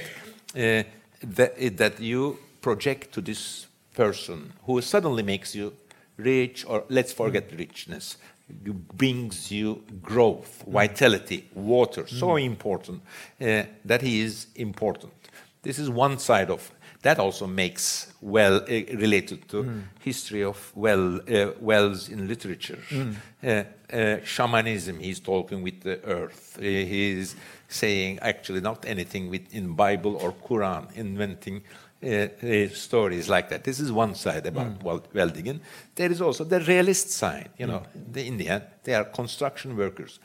uh, that, that you project to this person who suddenly makes you rich, or let's forget mm. richness, brings you growth, mm. vitality, water, mm. so important uh, that he is important. This is one side of that also makes well uh, related to mm. history of well uh, wells in literature. Mm. Uh, uh shamanism. He's talking with the earth. He's saying actually not anything with, in Bible or Quran, inventing uh, stories like that. This is one side about mm. digging. There is also the realist side. You know, mm. the Indian they are construction workers.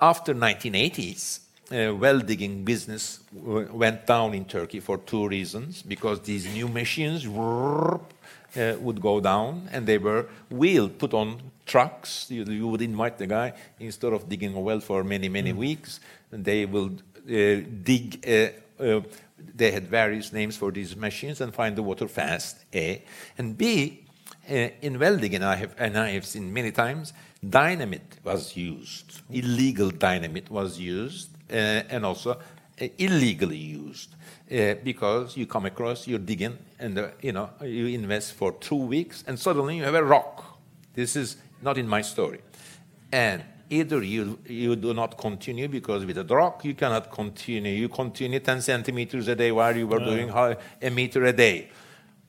after 1980s, uh, well digging business went down in Turkey for two reasons because these new machines uh, would go down and they were wheeled, put on trucks. You, you, would invite the guy instead of digging a well for many, many mm. weeks, they will uh, dig. Uh, uh, they had various names for these machines and find the water fast. A and B. Uh, in well digging, I have, and I have seen many times, dynamite was used. Illegal dynamite was used and also uh, illegally used. Uh, because you come across, you're digging, and you know you invest for two weeks, and suddenly you have a rock. This is not in my story, and either you you do not continue because with a rock you cannot continue. You continue 10 centimeters a day while you were doing a meter a day,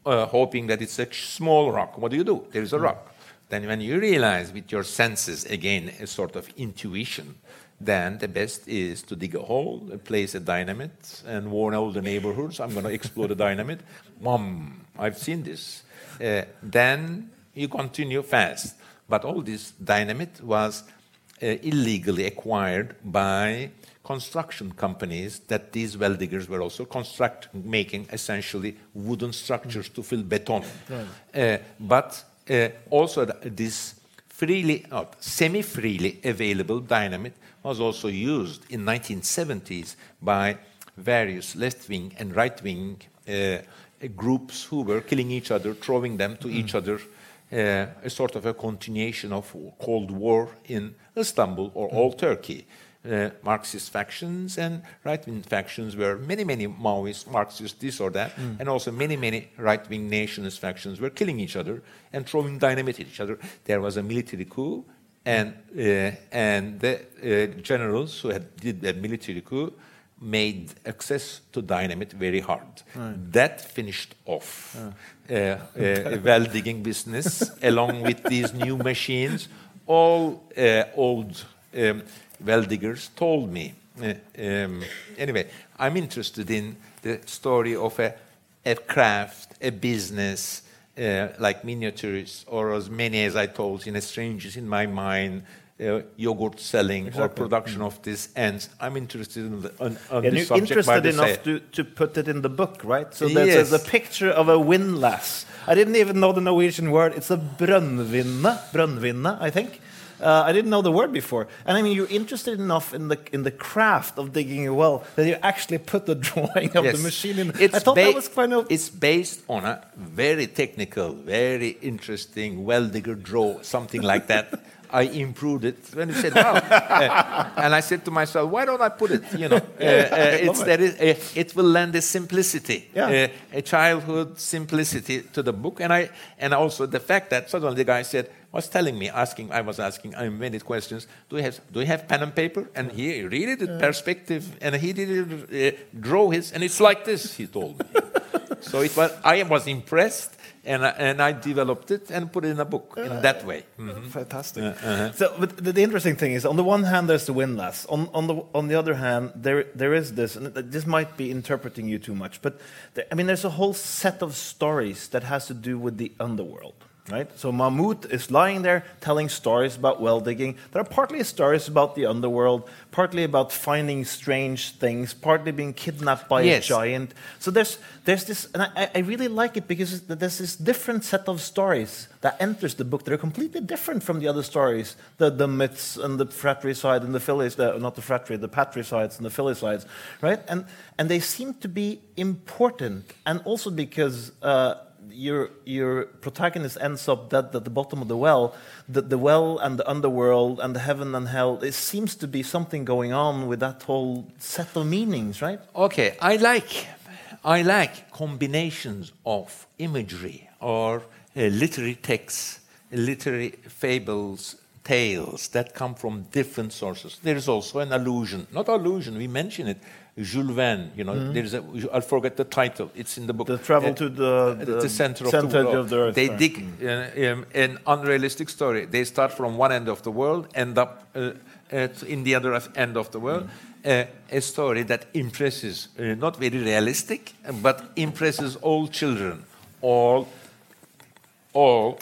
uh, hoping that it's a small rock. What do you do? There is a rock. Then when you realize with your senses again a sort of intuition then the best is to dig a hole, place a dynamite, and warn all the neighborhoods, I'm going to explode the dynamite. Mom, I've seen this. Uh, then you continue fast. But all this dynamite was uh, illegally acquired by construction companies that these well diggers were also construct, making essentially wooden structures to fill beton. Right. Uh, but uh, also this freely, semi-freely available dynamite was also used in 1970s by various left-wing and right-wing uh, groups who were killing each other, throwing them to mm. each other, uh, a sort of a continuation of Cold War in Istanbul or mm. all Turkey. Uh, Marxist factions and right-wing factions were many, many Maoist, Marxist, this or that, mm. and also many, many right-wing nationalist factions were killing each other and throwing dynamite at each other. There was a military coup and, uh, and the uh, generals who had did that military coup made access to dynamite very hard. Right. That finished off yeah. uh, uh, well digging business along with these new machines. All uh, old um, well diggers told me. Uh, um, anyway, I'm interested in the story of a, a craft, a business, uh, like miniatures, or as many as I told, in a Strangeness in My Mind, uh, yogurt selling exactly. or production of these ends. I'm interested in the, on, on yeah, this you're interested enough to, to put it in the book, right? So there's, yes. a picture of a windlass. I didn't even know the Norwegian word. It's a brønnvinne, brønnvinne, I think. Uh, I didn't know the word before. And I mean, you're interested enough in the in the craft of digging a well that you actually put the drawing of yes. the machine in. It's I thought that was kind of. It's based on a very technical, very interesting well digger draw, something like that. I improved it. When you said, "Wow," uh, and I said to myself, "Why don't I put it?" You know, uh, uh, it's, it. Uh, it will lend a simplicity, yeah. A childhood simplicity to the book, and I, and also the fact that suddenly the guy said, was telling me, asking, I was asking I many questions. Do you have, do you have pen and paper? And he really did perspective, and he did uh, draw his, and it's like this. He told me. so it was, I was impressed, and I, and I developed it and put it in a book in that way. Mm -hmm. Fantastic. Uh -huh. So, but the, the, interesting thing is, on the one hand, there's the windlass. On on the on the other hand, there there is this, and this might be interpreting you too much, but there, I mean, there's a whole set of stories that has to do with the underworld right? So Mahmud is lying there telling stories about well digging. There are partly stories about the underworld, partly about finding strange things, partly being kidnapped by Yes. a giant. So there's there's this, and I, I really like it because there's this different set of stories that enters the book. They're completely different from the other stories, the the myths and the fratricide and the phillies, not the fratry, the patricides and the filicides, right? And and they seem to be important, and also because. Uh, your your protagonist ends up dead at the bottom of the well. The, the well and the underworld and the heaven and hell. It seems to be something going on with that whole set of meanings, right? Okay, I like, I like combinations of imagery or uh, literary texts, literary fables, tales that come from different sources. There is also an allusion, not allusion. We mention it. Jules Verne, you know, there is a. I'll forget the title. It's in the book. The travel Uh, to the, the, the center, center of the world. of the earth. they right. dig uh, um, an unrealistic story. They start from one end of the world, end up uh, in the other end of the world. Uh, a story that impresses, uh, not very realistic, but impresses all children. All, all.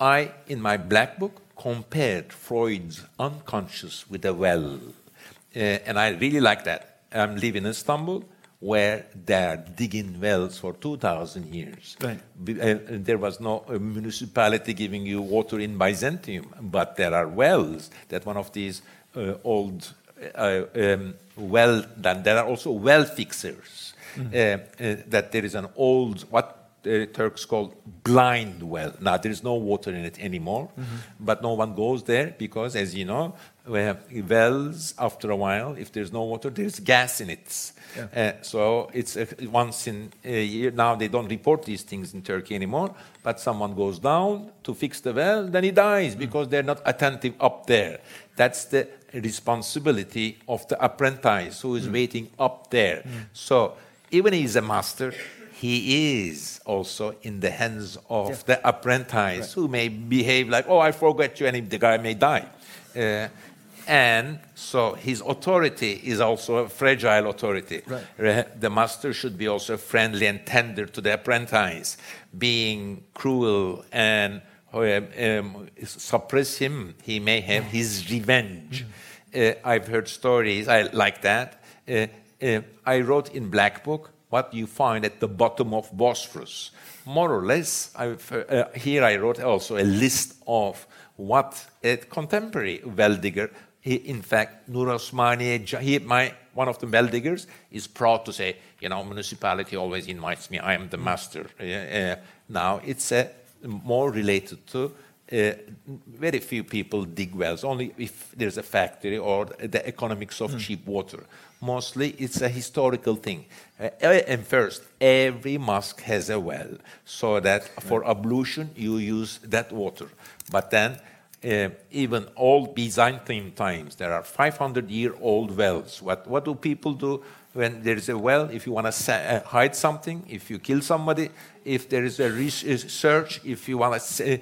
I, in my black book, compared Freud's unconscious with a well. Uh, and I really like that. I'm living in Istanbul, where they're digging wells for 2,000 years. Right. Uh, there was no uh, municipality giving you water in Byzantium, but there are wells that one of these uh, old uh, um, well, then there are also well fixers. Uh, uh, that there is an old, what the Turks call blind well. Now, there is no water in it anymore, but no one goes there because, as you know, we have wells, after a while, if there's no water, there's gas in it. Uh, so it's uh, once in a year. Now they don't report these things in Turkey anymore, but someone goes down to fix the well, then he dies because they're not attentive up there. That's the responsibility of the apprentice who is waiting up there. So even he's a master, he is also in the hands of the apprentice who may behave like, oh, I forgot you, and the guy may die. Uh, and so his authority is also a fragile authority. Re- The master should be also friendly and tender to the apprentice. Being cruel and um, um, suppress him, he may have his revenge. Uh, I've heard stories I like that. Uh, uh, I wrote in Black Book what you find at the bottom of Bosphorus. More or less, I've, uh, here I wrote also a list of what a contemporary well digger, he, in fact, Nur Osmani, he, my, one of the well diggers, is proud to say, you know, municipality always invites me, I am the master. Uh, now it's uh, more related to uh, very few people dig wells, only if there's a factory or the economics of cheap water. Mostly it's a historical thing. Uh, and first, every mosque has a well, so that for ablution you use that water. But then, uh, even old Byzantine times, there are 500 year old wells. What, what do people do when there is a well? If you want to sa- uh, hide something, if you kill somebody, if there is a research, if you want to,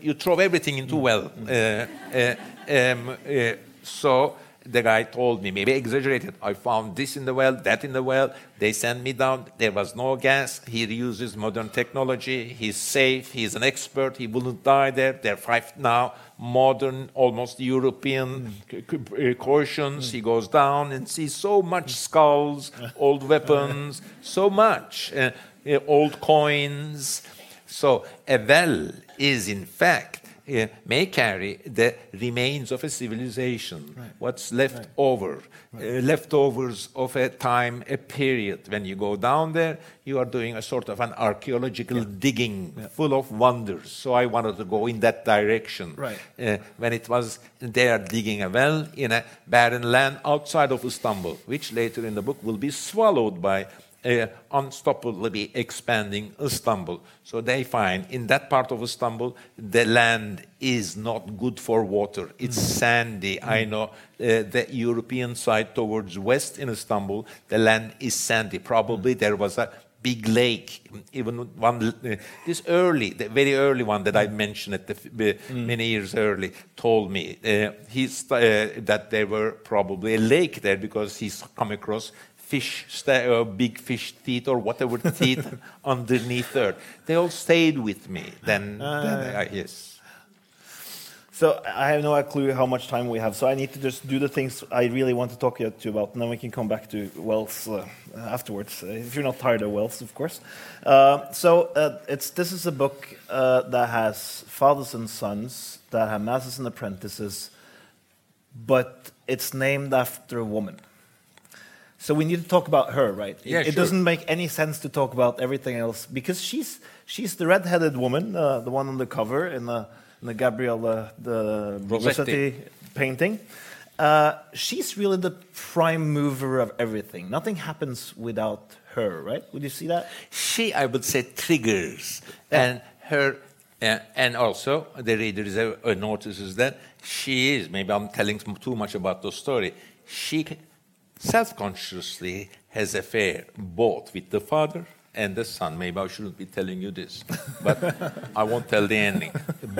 you throw everything into well. Uh, uh, um, uh, so the guy told me, maybe exaggerated, I found this in the well, that in the well. They sent me down. There was no gas. He uses modern technology. He's safe. He's an expert. He wouldn't die there. There are five now modern, almost European c- c- uh. He goes down and sees so much skulls, old weapons, so much, uh, uh, old coins. So a well is, in fact, uh, may carry the remains of a civilization, what's left over, uh, leftovers of a time, a period. When you go down there, you are doing a sort of an archaeological digging full of wonders. So I wanted to go in that direction. Right. Uh, when it was they are digging a well in a barren land outside of Istanbul, which later in the book will be swallowed by uh, unstoppably expanding Istanbul. So they find in that part of Istanbul the land is not good for water. It's sandy. I know uh, the European side towards west in Istanbul, the land is sandy. Probably there was a big lake, even one uh, this early, the very early one that I mentioned at the, f- uh, many years early, told me uh, he's, uh, that there were probably a lake there because he's come across fish, uh, big fish teeth or whatever teeth underneath her. They all stayed with me. Then, then I, yes. So I have no clue how much time we have. So I need to just do the things I really want to talk to you about, and then we can come back to Wells uh, afterwards, uh, if you're not tired of Wells, of course. Uh, so uh, it's this is a book uh, that has fathers and sons, that have masters and apprentices, but it's named after a woman. So we need to talk about her, right? Yeah, it, it doesn't make any sense to talk about everything else because she's she's the red-headed woman, uh, the one on the cover in the in the Gabriel uh, the Rossetti. Painting. Uh, she's really the prime mover of everything. Nothing happens without her, right? Would you see that? she, I would say, triggers, and her, uh, and also the reader is, uh, notices that she is. Maybe I'm telling too much about the story. She self-consciously has affair both with the father and the son. Maybe I shouldn't be telling you this, but I won't tell the ending.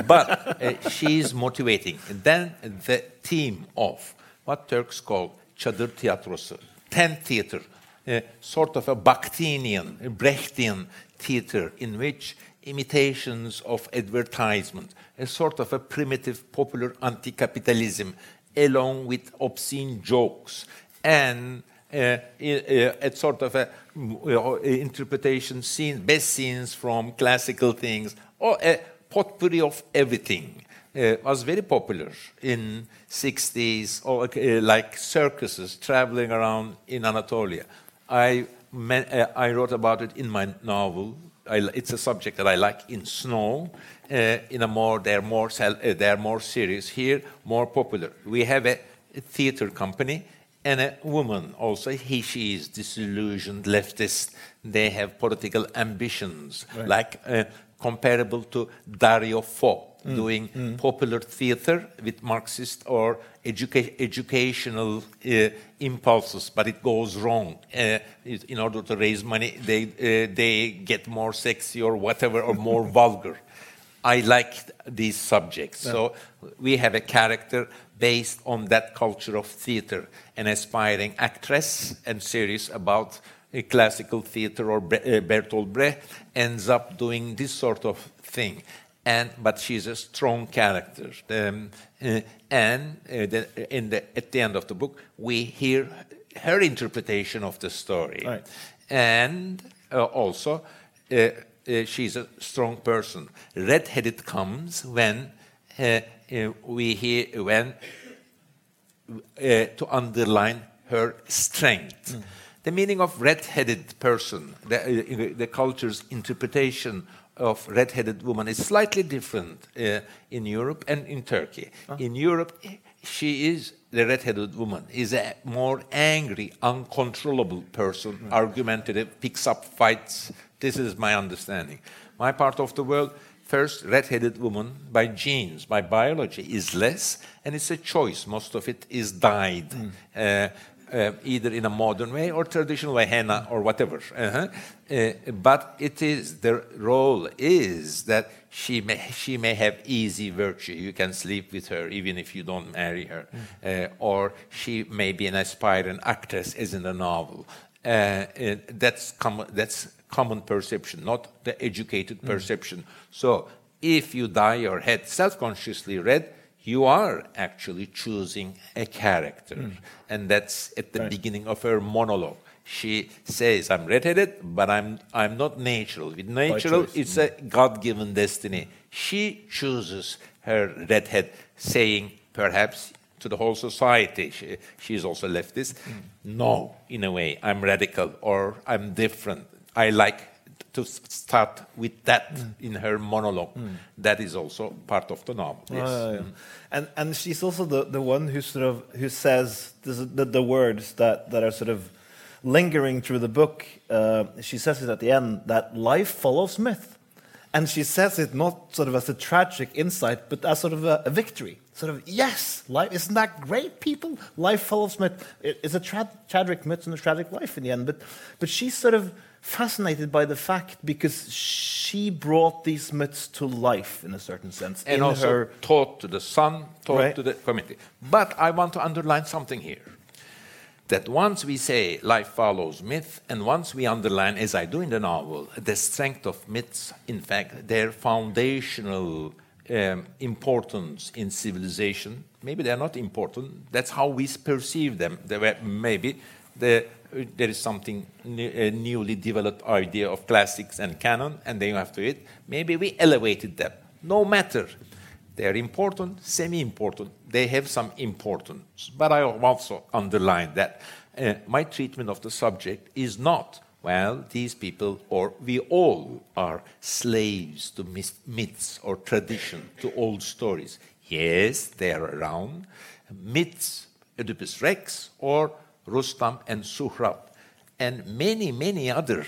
But uh, she is motivating. And then the theme of what Turks call çadır tiyatrosu, tent theater, uh, sort of a Bakhtinian, Brechtian theater in which imitations of advertisement, a sort of a primitive popular anti-capitalism, along with obscene jokes and uh, i- uh, sort of a uh, interpretation scene, best scenes from classical things, or a potpourri of everything uh, was very popular in 60s, or uh, like circuses traveling around in Anatolia. I, uh, I wrote about it in my novel. I, it's a subject that I like in snow. In a more, they're more, they're more serious here, more popular. We have a, a theater company and a woman also. He, she is disillusioned, leftist. They have political ambitions, like uh, comparable to Dario Fo, doing popular theater with Marxist or educa- educational uh, impulses, but it goes wrong. Uh, in order to raise money, they, uh, they get more sexy or whatever, or more vulgar. I like these subjects. So we have a character based on that culture of theater, an aspiring actress and series about classical theater or uh, Bertolt Brecht ends up doing this sort of thing. And, but she's a strong character. Um, uh, and uh, the, in the, at the end of the book, we hear her interpretation of the story. Right. And uh, also, uh, uh, she's a strong person. Red-headed comes when we hear when uh, to underline her strength. The meaning of red-headed person, the, uh, the culture's interpretation of red-headed woman is slightly different uh, in Europe and in Turkey. In Europe, she is the red-headed woman is a more angry, uncontrollable person, argumentative, picks up fights. This is my understanding. My part of the world, first, red-headed woman by genes, by biology, is less, and it's a choice. Most of it is dyed. Uh, uh, either in a modern way or traditional way, henna or whatever. Uh-huh. Uh, but it is the role is that she may she may have easy virtue. You can sleep with her even if you don't marry her, uh, or she may be an aspiring actress, as in the novel. Uh, uh, that's common. That's common perception, not the educated perception. So if you dye your head self-consciously red, you are actually choosing a character. Hmm. And that's at the beginning of her monologue. She says, I'm redheaded, but I'm, I'm not natural. With natural, it's a God given destiny. She chooses her redhead, saying, perhaps to the whole society, she, she's also leftist, hmm. no, in a way, I'm radical or I'm different. I like to start with that in her monologue. That is also part of the novel. Yes. Oh, yeah. And and she's also the, the one who sort of who says this, the, the words that, that are sort of lingering through the book. Uh, she says it at the end that life follows myth, and she says it not sort of as a tragic insight, but as sort of a, a victory. Sort of yes, life isn't that great, people? Life follows myth. It, it's a tra- tragic myth and a tragic life in the end. But but she's sort of fascinated by the fact because she brought these myths to life in a certain sense and in also her taught to the son, taught Right. to the committee. But I want to underline something here. that once we say life follows myth, and once we underline, as I do in the novel, the strength of myths, in fact, their foundational um, importance in civilization, maybe they're not important, that's how we perceive them. Maybe the, there is something, a newly developed idea of classics and canon, and then you have to it. Maybe we elevated them. No matter. They're important, semi important. They have some importance. But I also underline that uh, my treatment of the subject is not, well, these people or we all are slaves to myths or tradition, to old stories. Yes, they are around. Myths, Oedipus Rex or Rustam and Suhrab, and many, many other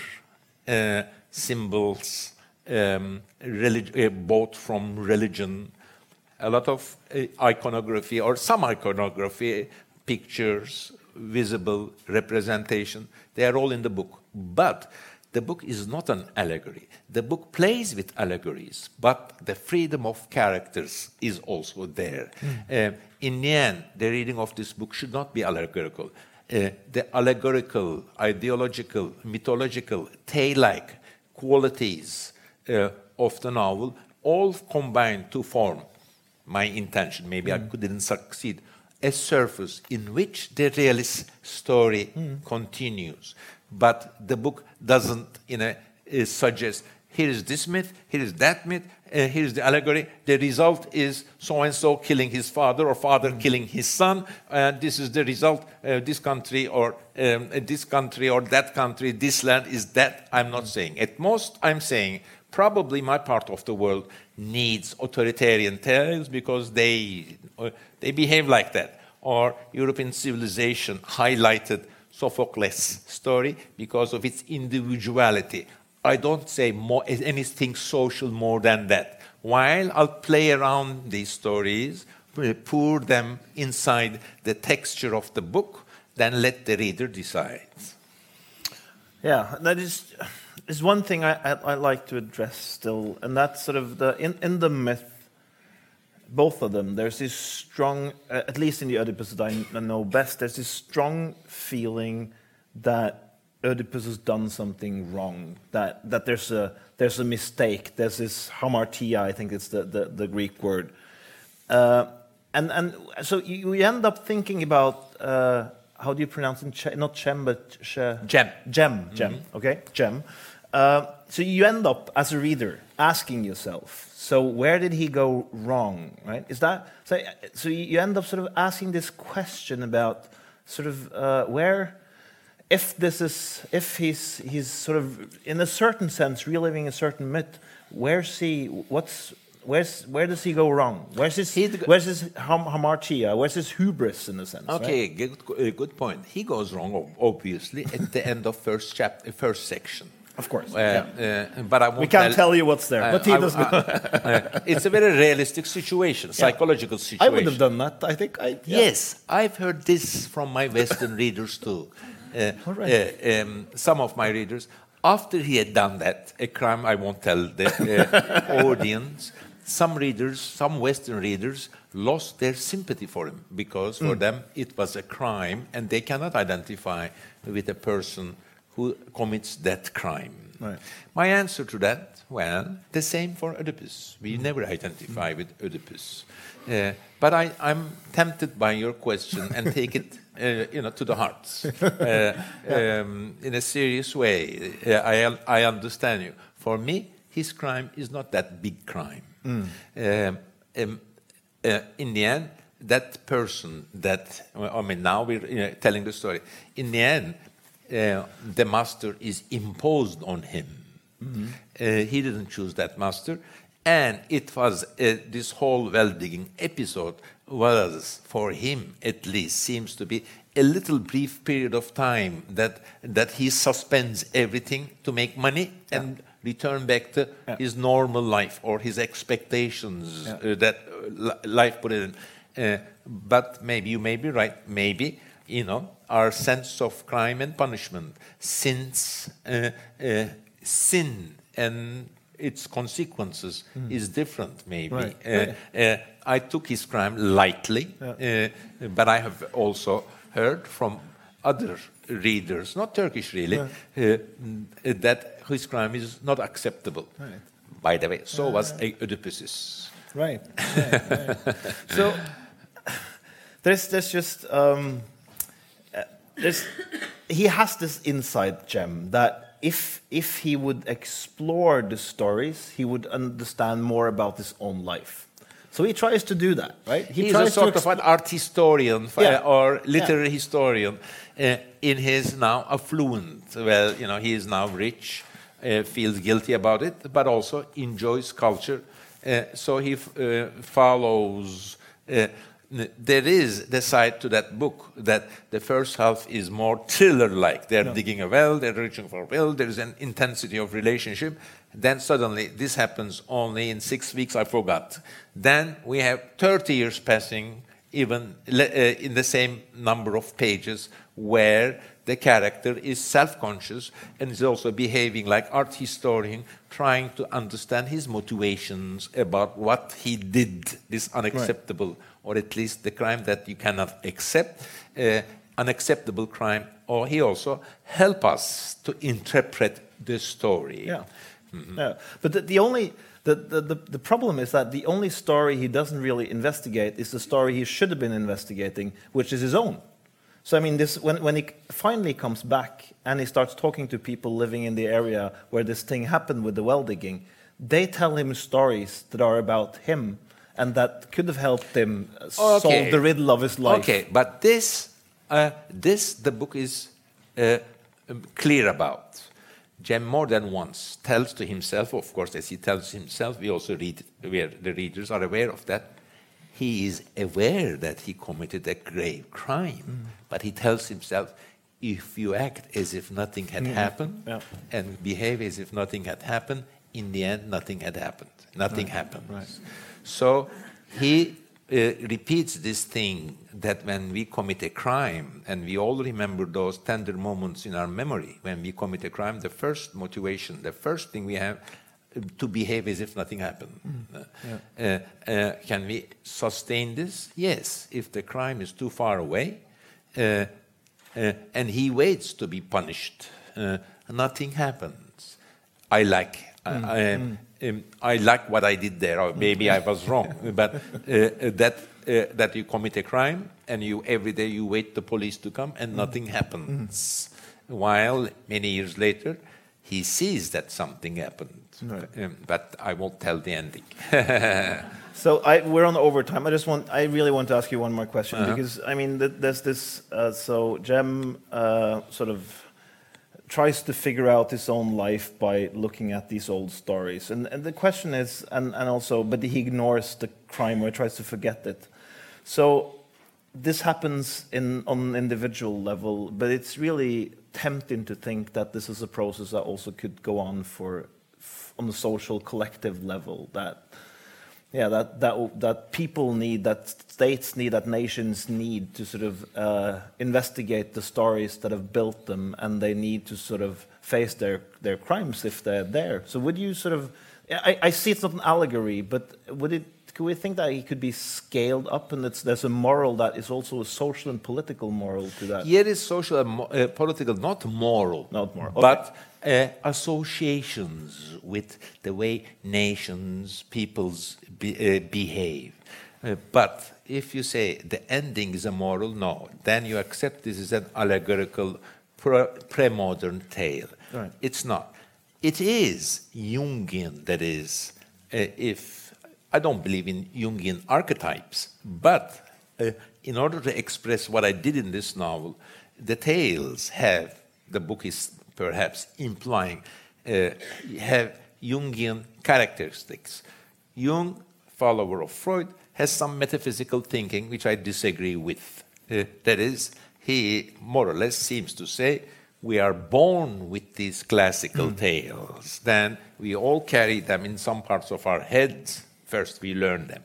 uh, symbols, um, uh, both from religion, a lot of uh, iconography or some iconography, pictures, visible representation. They are all in the book. But the book is not an allegory. The book plays with allegories, but the freedom of characters is also there. Mm. Uh, in the end, the reading of this book should not be allegorical. Uh, the allegorical, ideological, mythological, tale like qualities uh, of the novel all combine to form my intention, maybe mm. I didn't succeed, a surface in which the realist story mm. continues. But the book doesn't you know, uh, suggest here is this myth, here is that myth, uh, here's the allegory. The result is so and so killing his father or father mm. killing his son. And this is the result. Uh, this country or um, this country or that country, this land is that. I'm not saying. At most, I'm saying probably my part of the world needs authoritarian tales because they, uh, they behave like that. Or European civilization highlighted Sophocles' story because of its individuality. I don't say more, anything social more than that. While I'll play around these stories, pour them inside the texture of the book, then let the reader decide. Yeah, that is is one thing I, I, I, like to address still, and that's sort of the in, in the myth, both of them. There's this strong, uh, at least in the Oedipus that I know best. There's this strong feeling that Oedipus has done something wrong. That that there's a there's a mistake. There's this hamartia, I think it's the the, the Greek word, uh, and and so you, you, end up thinking about. Uh, how do you pronounce it? Ch not chem, but ch gem. Gem, gem. Mm -hmm. Okay, gem. Uh, so you end up as a reader asking yourself, so where did he go wrong, right? Is that so? So you end up sort of asking this question about sort of uh, where, if this is, if he's he's sort of in a certain sense reliving a certain myth, where's he? What's Where's, where does he go wrong? Where's his, where's his hamartia? Where's his hubris, in a sense? Okay, right? good, good point. He goes wrong, obviously, at the end of first chapter, first section. Of course. Uh, yeah. uh, but I won't we can't tell, tell you what's there. Uh, but he does uh, it's a very realistic situation, yeah. psychological situation. I would have done that. I think. I, yeah. Yes, I've heard this from my Western readers too. Uh, uh, um, some of my readers. After he had done that, a crime I won't tell the audience. Some readers, some Western readers, lost their sympathy for him because for mm. them it was a crime, and they cannot identify with a person who commits that crime. Right. My answer to that, well, the same for Oedipus. We never identify with Oedipus. Uh, but I, am tempted by your question and take it, uh, you know, to the heart uh, um, in a serious way. Uh, I, I understand you. For me, his crime is not that big crime. Mm. Um, um, uh, in the end, that person that I mean, now we're you know, telling the story. In the end, uh, the master is imposed on him. Mm-hmm. Uh, he didn't choose that master. And it was uh, this whole well digging episode was, for him at least, seems to be a little brief period of time that, that he suspends everything to make money yeah. and return back to yeah. his normal life or his expectations yeah. uh, that uh, life put in. Uh, but maybe you may be right. Maybe you know, our sense of crime and punishment, since uh, uh, sin and its consequences mm. is different, maybe. Right. Uh, uh, I took his crime lightly, yeah. Uh, but I have also heard from other readers, not Turkish really, uh, mm, that his crime is not acceptable. Right. By the way, so was Oedipus. Right. right, right. so there's there's just um, there's he has this inside gem that if if he would explore the stories, he would understand more about his own life. So he tries to do that, right? He He's a sort of an art historian yeah. or literary yeah. historian uh, in his now affluent. Well, you know, he is now rich, uh, feels guilty about it, but also enjoys culture. Uh, so he uh, follows uh, there is the side to that book that the first half is more thriller-like. They're digging a well, they're reaching for a well, there is an intensity of relationship. Then suddenly, this happens only in six weeks, I forgot. Then we have 30 years passing, even uh, in the same number of pages, where the character is self-conscious and is also behaving like art historian, trying to understand his motivations about what he did, this unacceptable right or at least the crime that you cannot accept, uh, unacceptable crime, or he also help us to interpret the story. Yeah, mm -hmm. yeah. But the, the only the, the, the, problem is that the only story he doesn't really investigate is the story he should have been investigating, which is his own. So, I mean, this, when, when he finally comes back and he starts talking to people living in the area where this thing happened with the well digging, they tell him stories that are about him and that could have helped him okay. solve the riddle of his life. Okay, but this, uh, this the book is uh, clear about. Cem more than once tells to himself, of course, as he tells himself, we also read, where the readers are aware of that. He is aware that he committed a grave crime, mm. but he tells himself, if you act as if nothing had mm. happened yeah. and behave as if nothing had happened, in the end, nothing had happened. Nothing right. happens. Right. So he uh, repeats this thing that when we commit a crime, and we all remember those tender moments in our memory when we commit a crime, the first motivation, the first thing we have uh, to behave as if nothing happened. Mm. Yeah. Uh, uh, can we sustain this? Yes, if the crime is too far away uh, uh, and he waits to be punished, nothing happens. I like. Mm. I, mm um, I like what I did there, or maybe I was wrong, but uh, that uh, that you commit a crime and you every day you wait the police to come and nothing happens. While many years later, he sees that something happened, right. um, but I won't tell the ending. so I, we're on overtime. I just want, I really want to ask you one more question uh -huh. because I mean, there's this. Uh, so Cem uh, sort of tries to figure out his own life by looking at these old stories. And, and the question is, and, and also, but he ignores the crime or tries to forget it. So this happens in, on an individual level, but it's really tempting to think that this is a process that also could go on for on the social collective level that yeah, that, that, that people need, that states need, that nations need to sort of uh, investigate the stories that have built them, and they need to sort of face their, their crimes if they're there. So, would you sort of, I, I see it's not an allegory, but would it, could we think that it could be scaled up and there's a moral that is also a social and political moral to that? Yeah, it is social and uh, political, not moral. Not moral. Okay. But uh, associations with the way nations, peoples be, uh, behave. Uh, but if you say the ending is a moral, no, then you accept this is an allegorical pre modern tale. Right. It's not. It is Jungian, that is, uh, if I don't believe in Jungian archetypes, but uh, in order to express what I did in this novel, the tales have, the book is perhaps implying, uh, have Jungian characteristics. Jung, follower of Freud, has some metaphysical thinking which I disagree with. Uh, that is, he more or less seems to say we are born with these classical mm. tales. Then we all carry them in some parts of our heads. First, we learn them.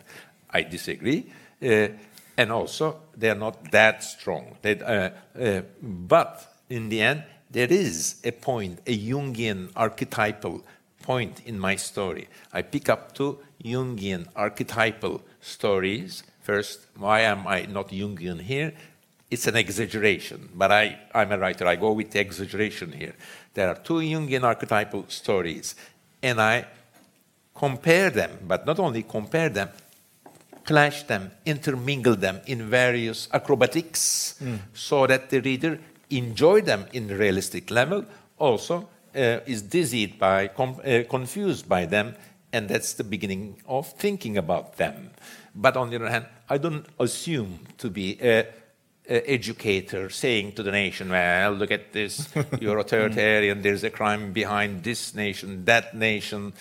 I disagree. Uh, and also, they are not that strong. They, uh, uh, but in the end, there is a point, a Jungian archetypal point in my story. I pick up two Jungian archetypal stories. First, why am I not Jungian here? it's an exaggeration, but I, I'm a writer. I go with the exaggeration here. There are two Jungian archetypal stories, and I compare them, but not only compare them, clash them, intermingle them in various acrobatics mm. so that the reader enjoy them in realistic level, also uh, is dizzied by, uh, confused by them, and that's the beginning of thinking about them. But on the other hand, I don't assume to be a, a educator saying to the nation, well, look at this, you're authoritarian, there's a crime behind this nation, that nation.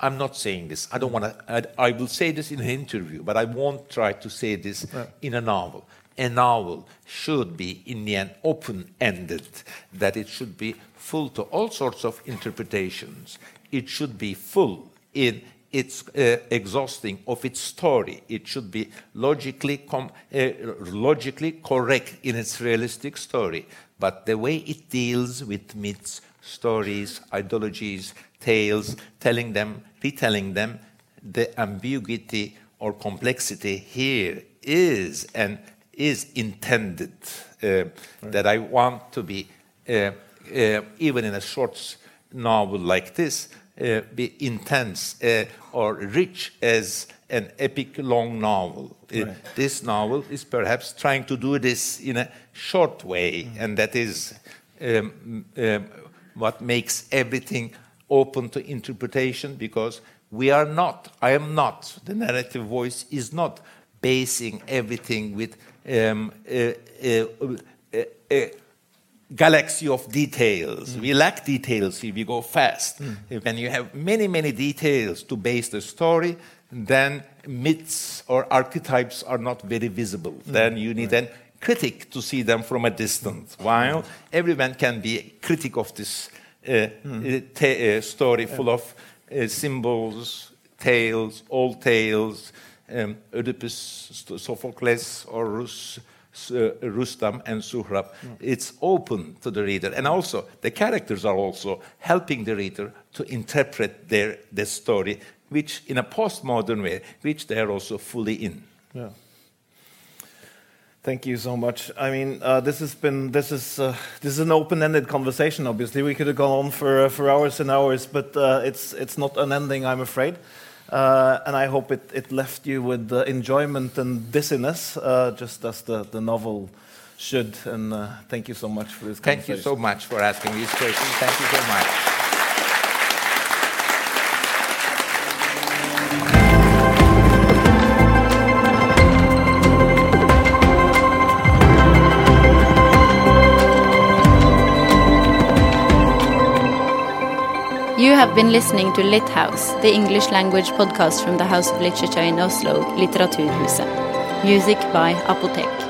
I'm not saying this. I don't want to. I, I, will say this in an interview, but I won't try to say this right. in a novel. A novel should be, in the end, open ended, that it should be full to all sorts of interpretations. It should be full in its uh, exhausting of its story. It should be logically, uh, logically correct in its realistic story. But the way it deals with myths, stories, ideologies, tales, telling them, retelling them, the ambiguity or complexity here is and is intended uh, right. that I want to be uh, uh, even in a short novel like this, uh, be intense uh, or rich as an epic long novel. Right. this novel is perhaps trying to do this in a short way, mm. and that is um, um, what makes everything open to interpretation because we are not, I am not, the narrative voice is not basing everything with um, uh, uh, uh, galaxy of details. Mm. We lack details if we go fast. Mm. When you have many, many details to base the story, then myths or archetypes are not very visible. Mm. Then you need right. an critic to see them from a distance. While everyone can be a critic of this uh, uh, uh story full of uh, symbols, tales, old tales, um, Oedipus, Sophocles, or Rus uh, Rustam and Suhrab. Mm. It's open to the reader. And also, the characters are also helping the reader to interpret their, their story, which in a postmodern way, which they are also fully in. Yeah. Thank you so much. I mean, uh, this has been this is uh, this is an open-ended conversation. Obviously, we could have gone on for uh, for hours and hours, but uh, it's it's not unending, I'm afraid. Uh, and I hope it, it left you with uh, enjoyment and dizziness, uh, just as the, the novel should. And uh, thank you so much for this Thank you so much for asking these questions. Thank you so much. Have been listening to Lit House, the English language podcast from the House of Literature in Oslo, Litteraturhuset. Music by Apotek.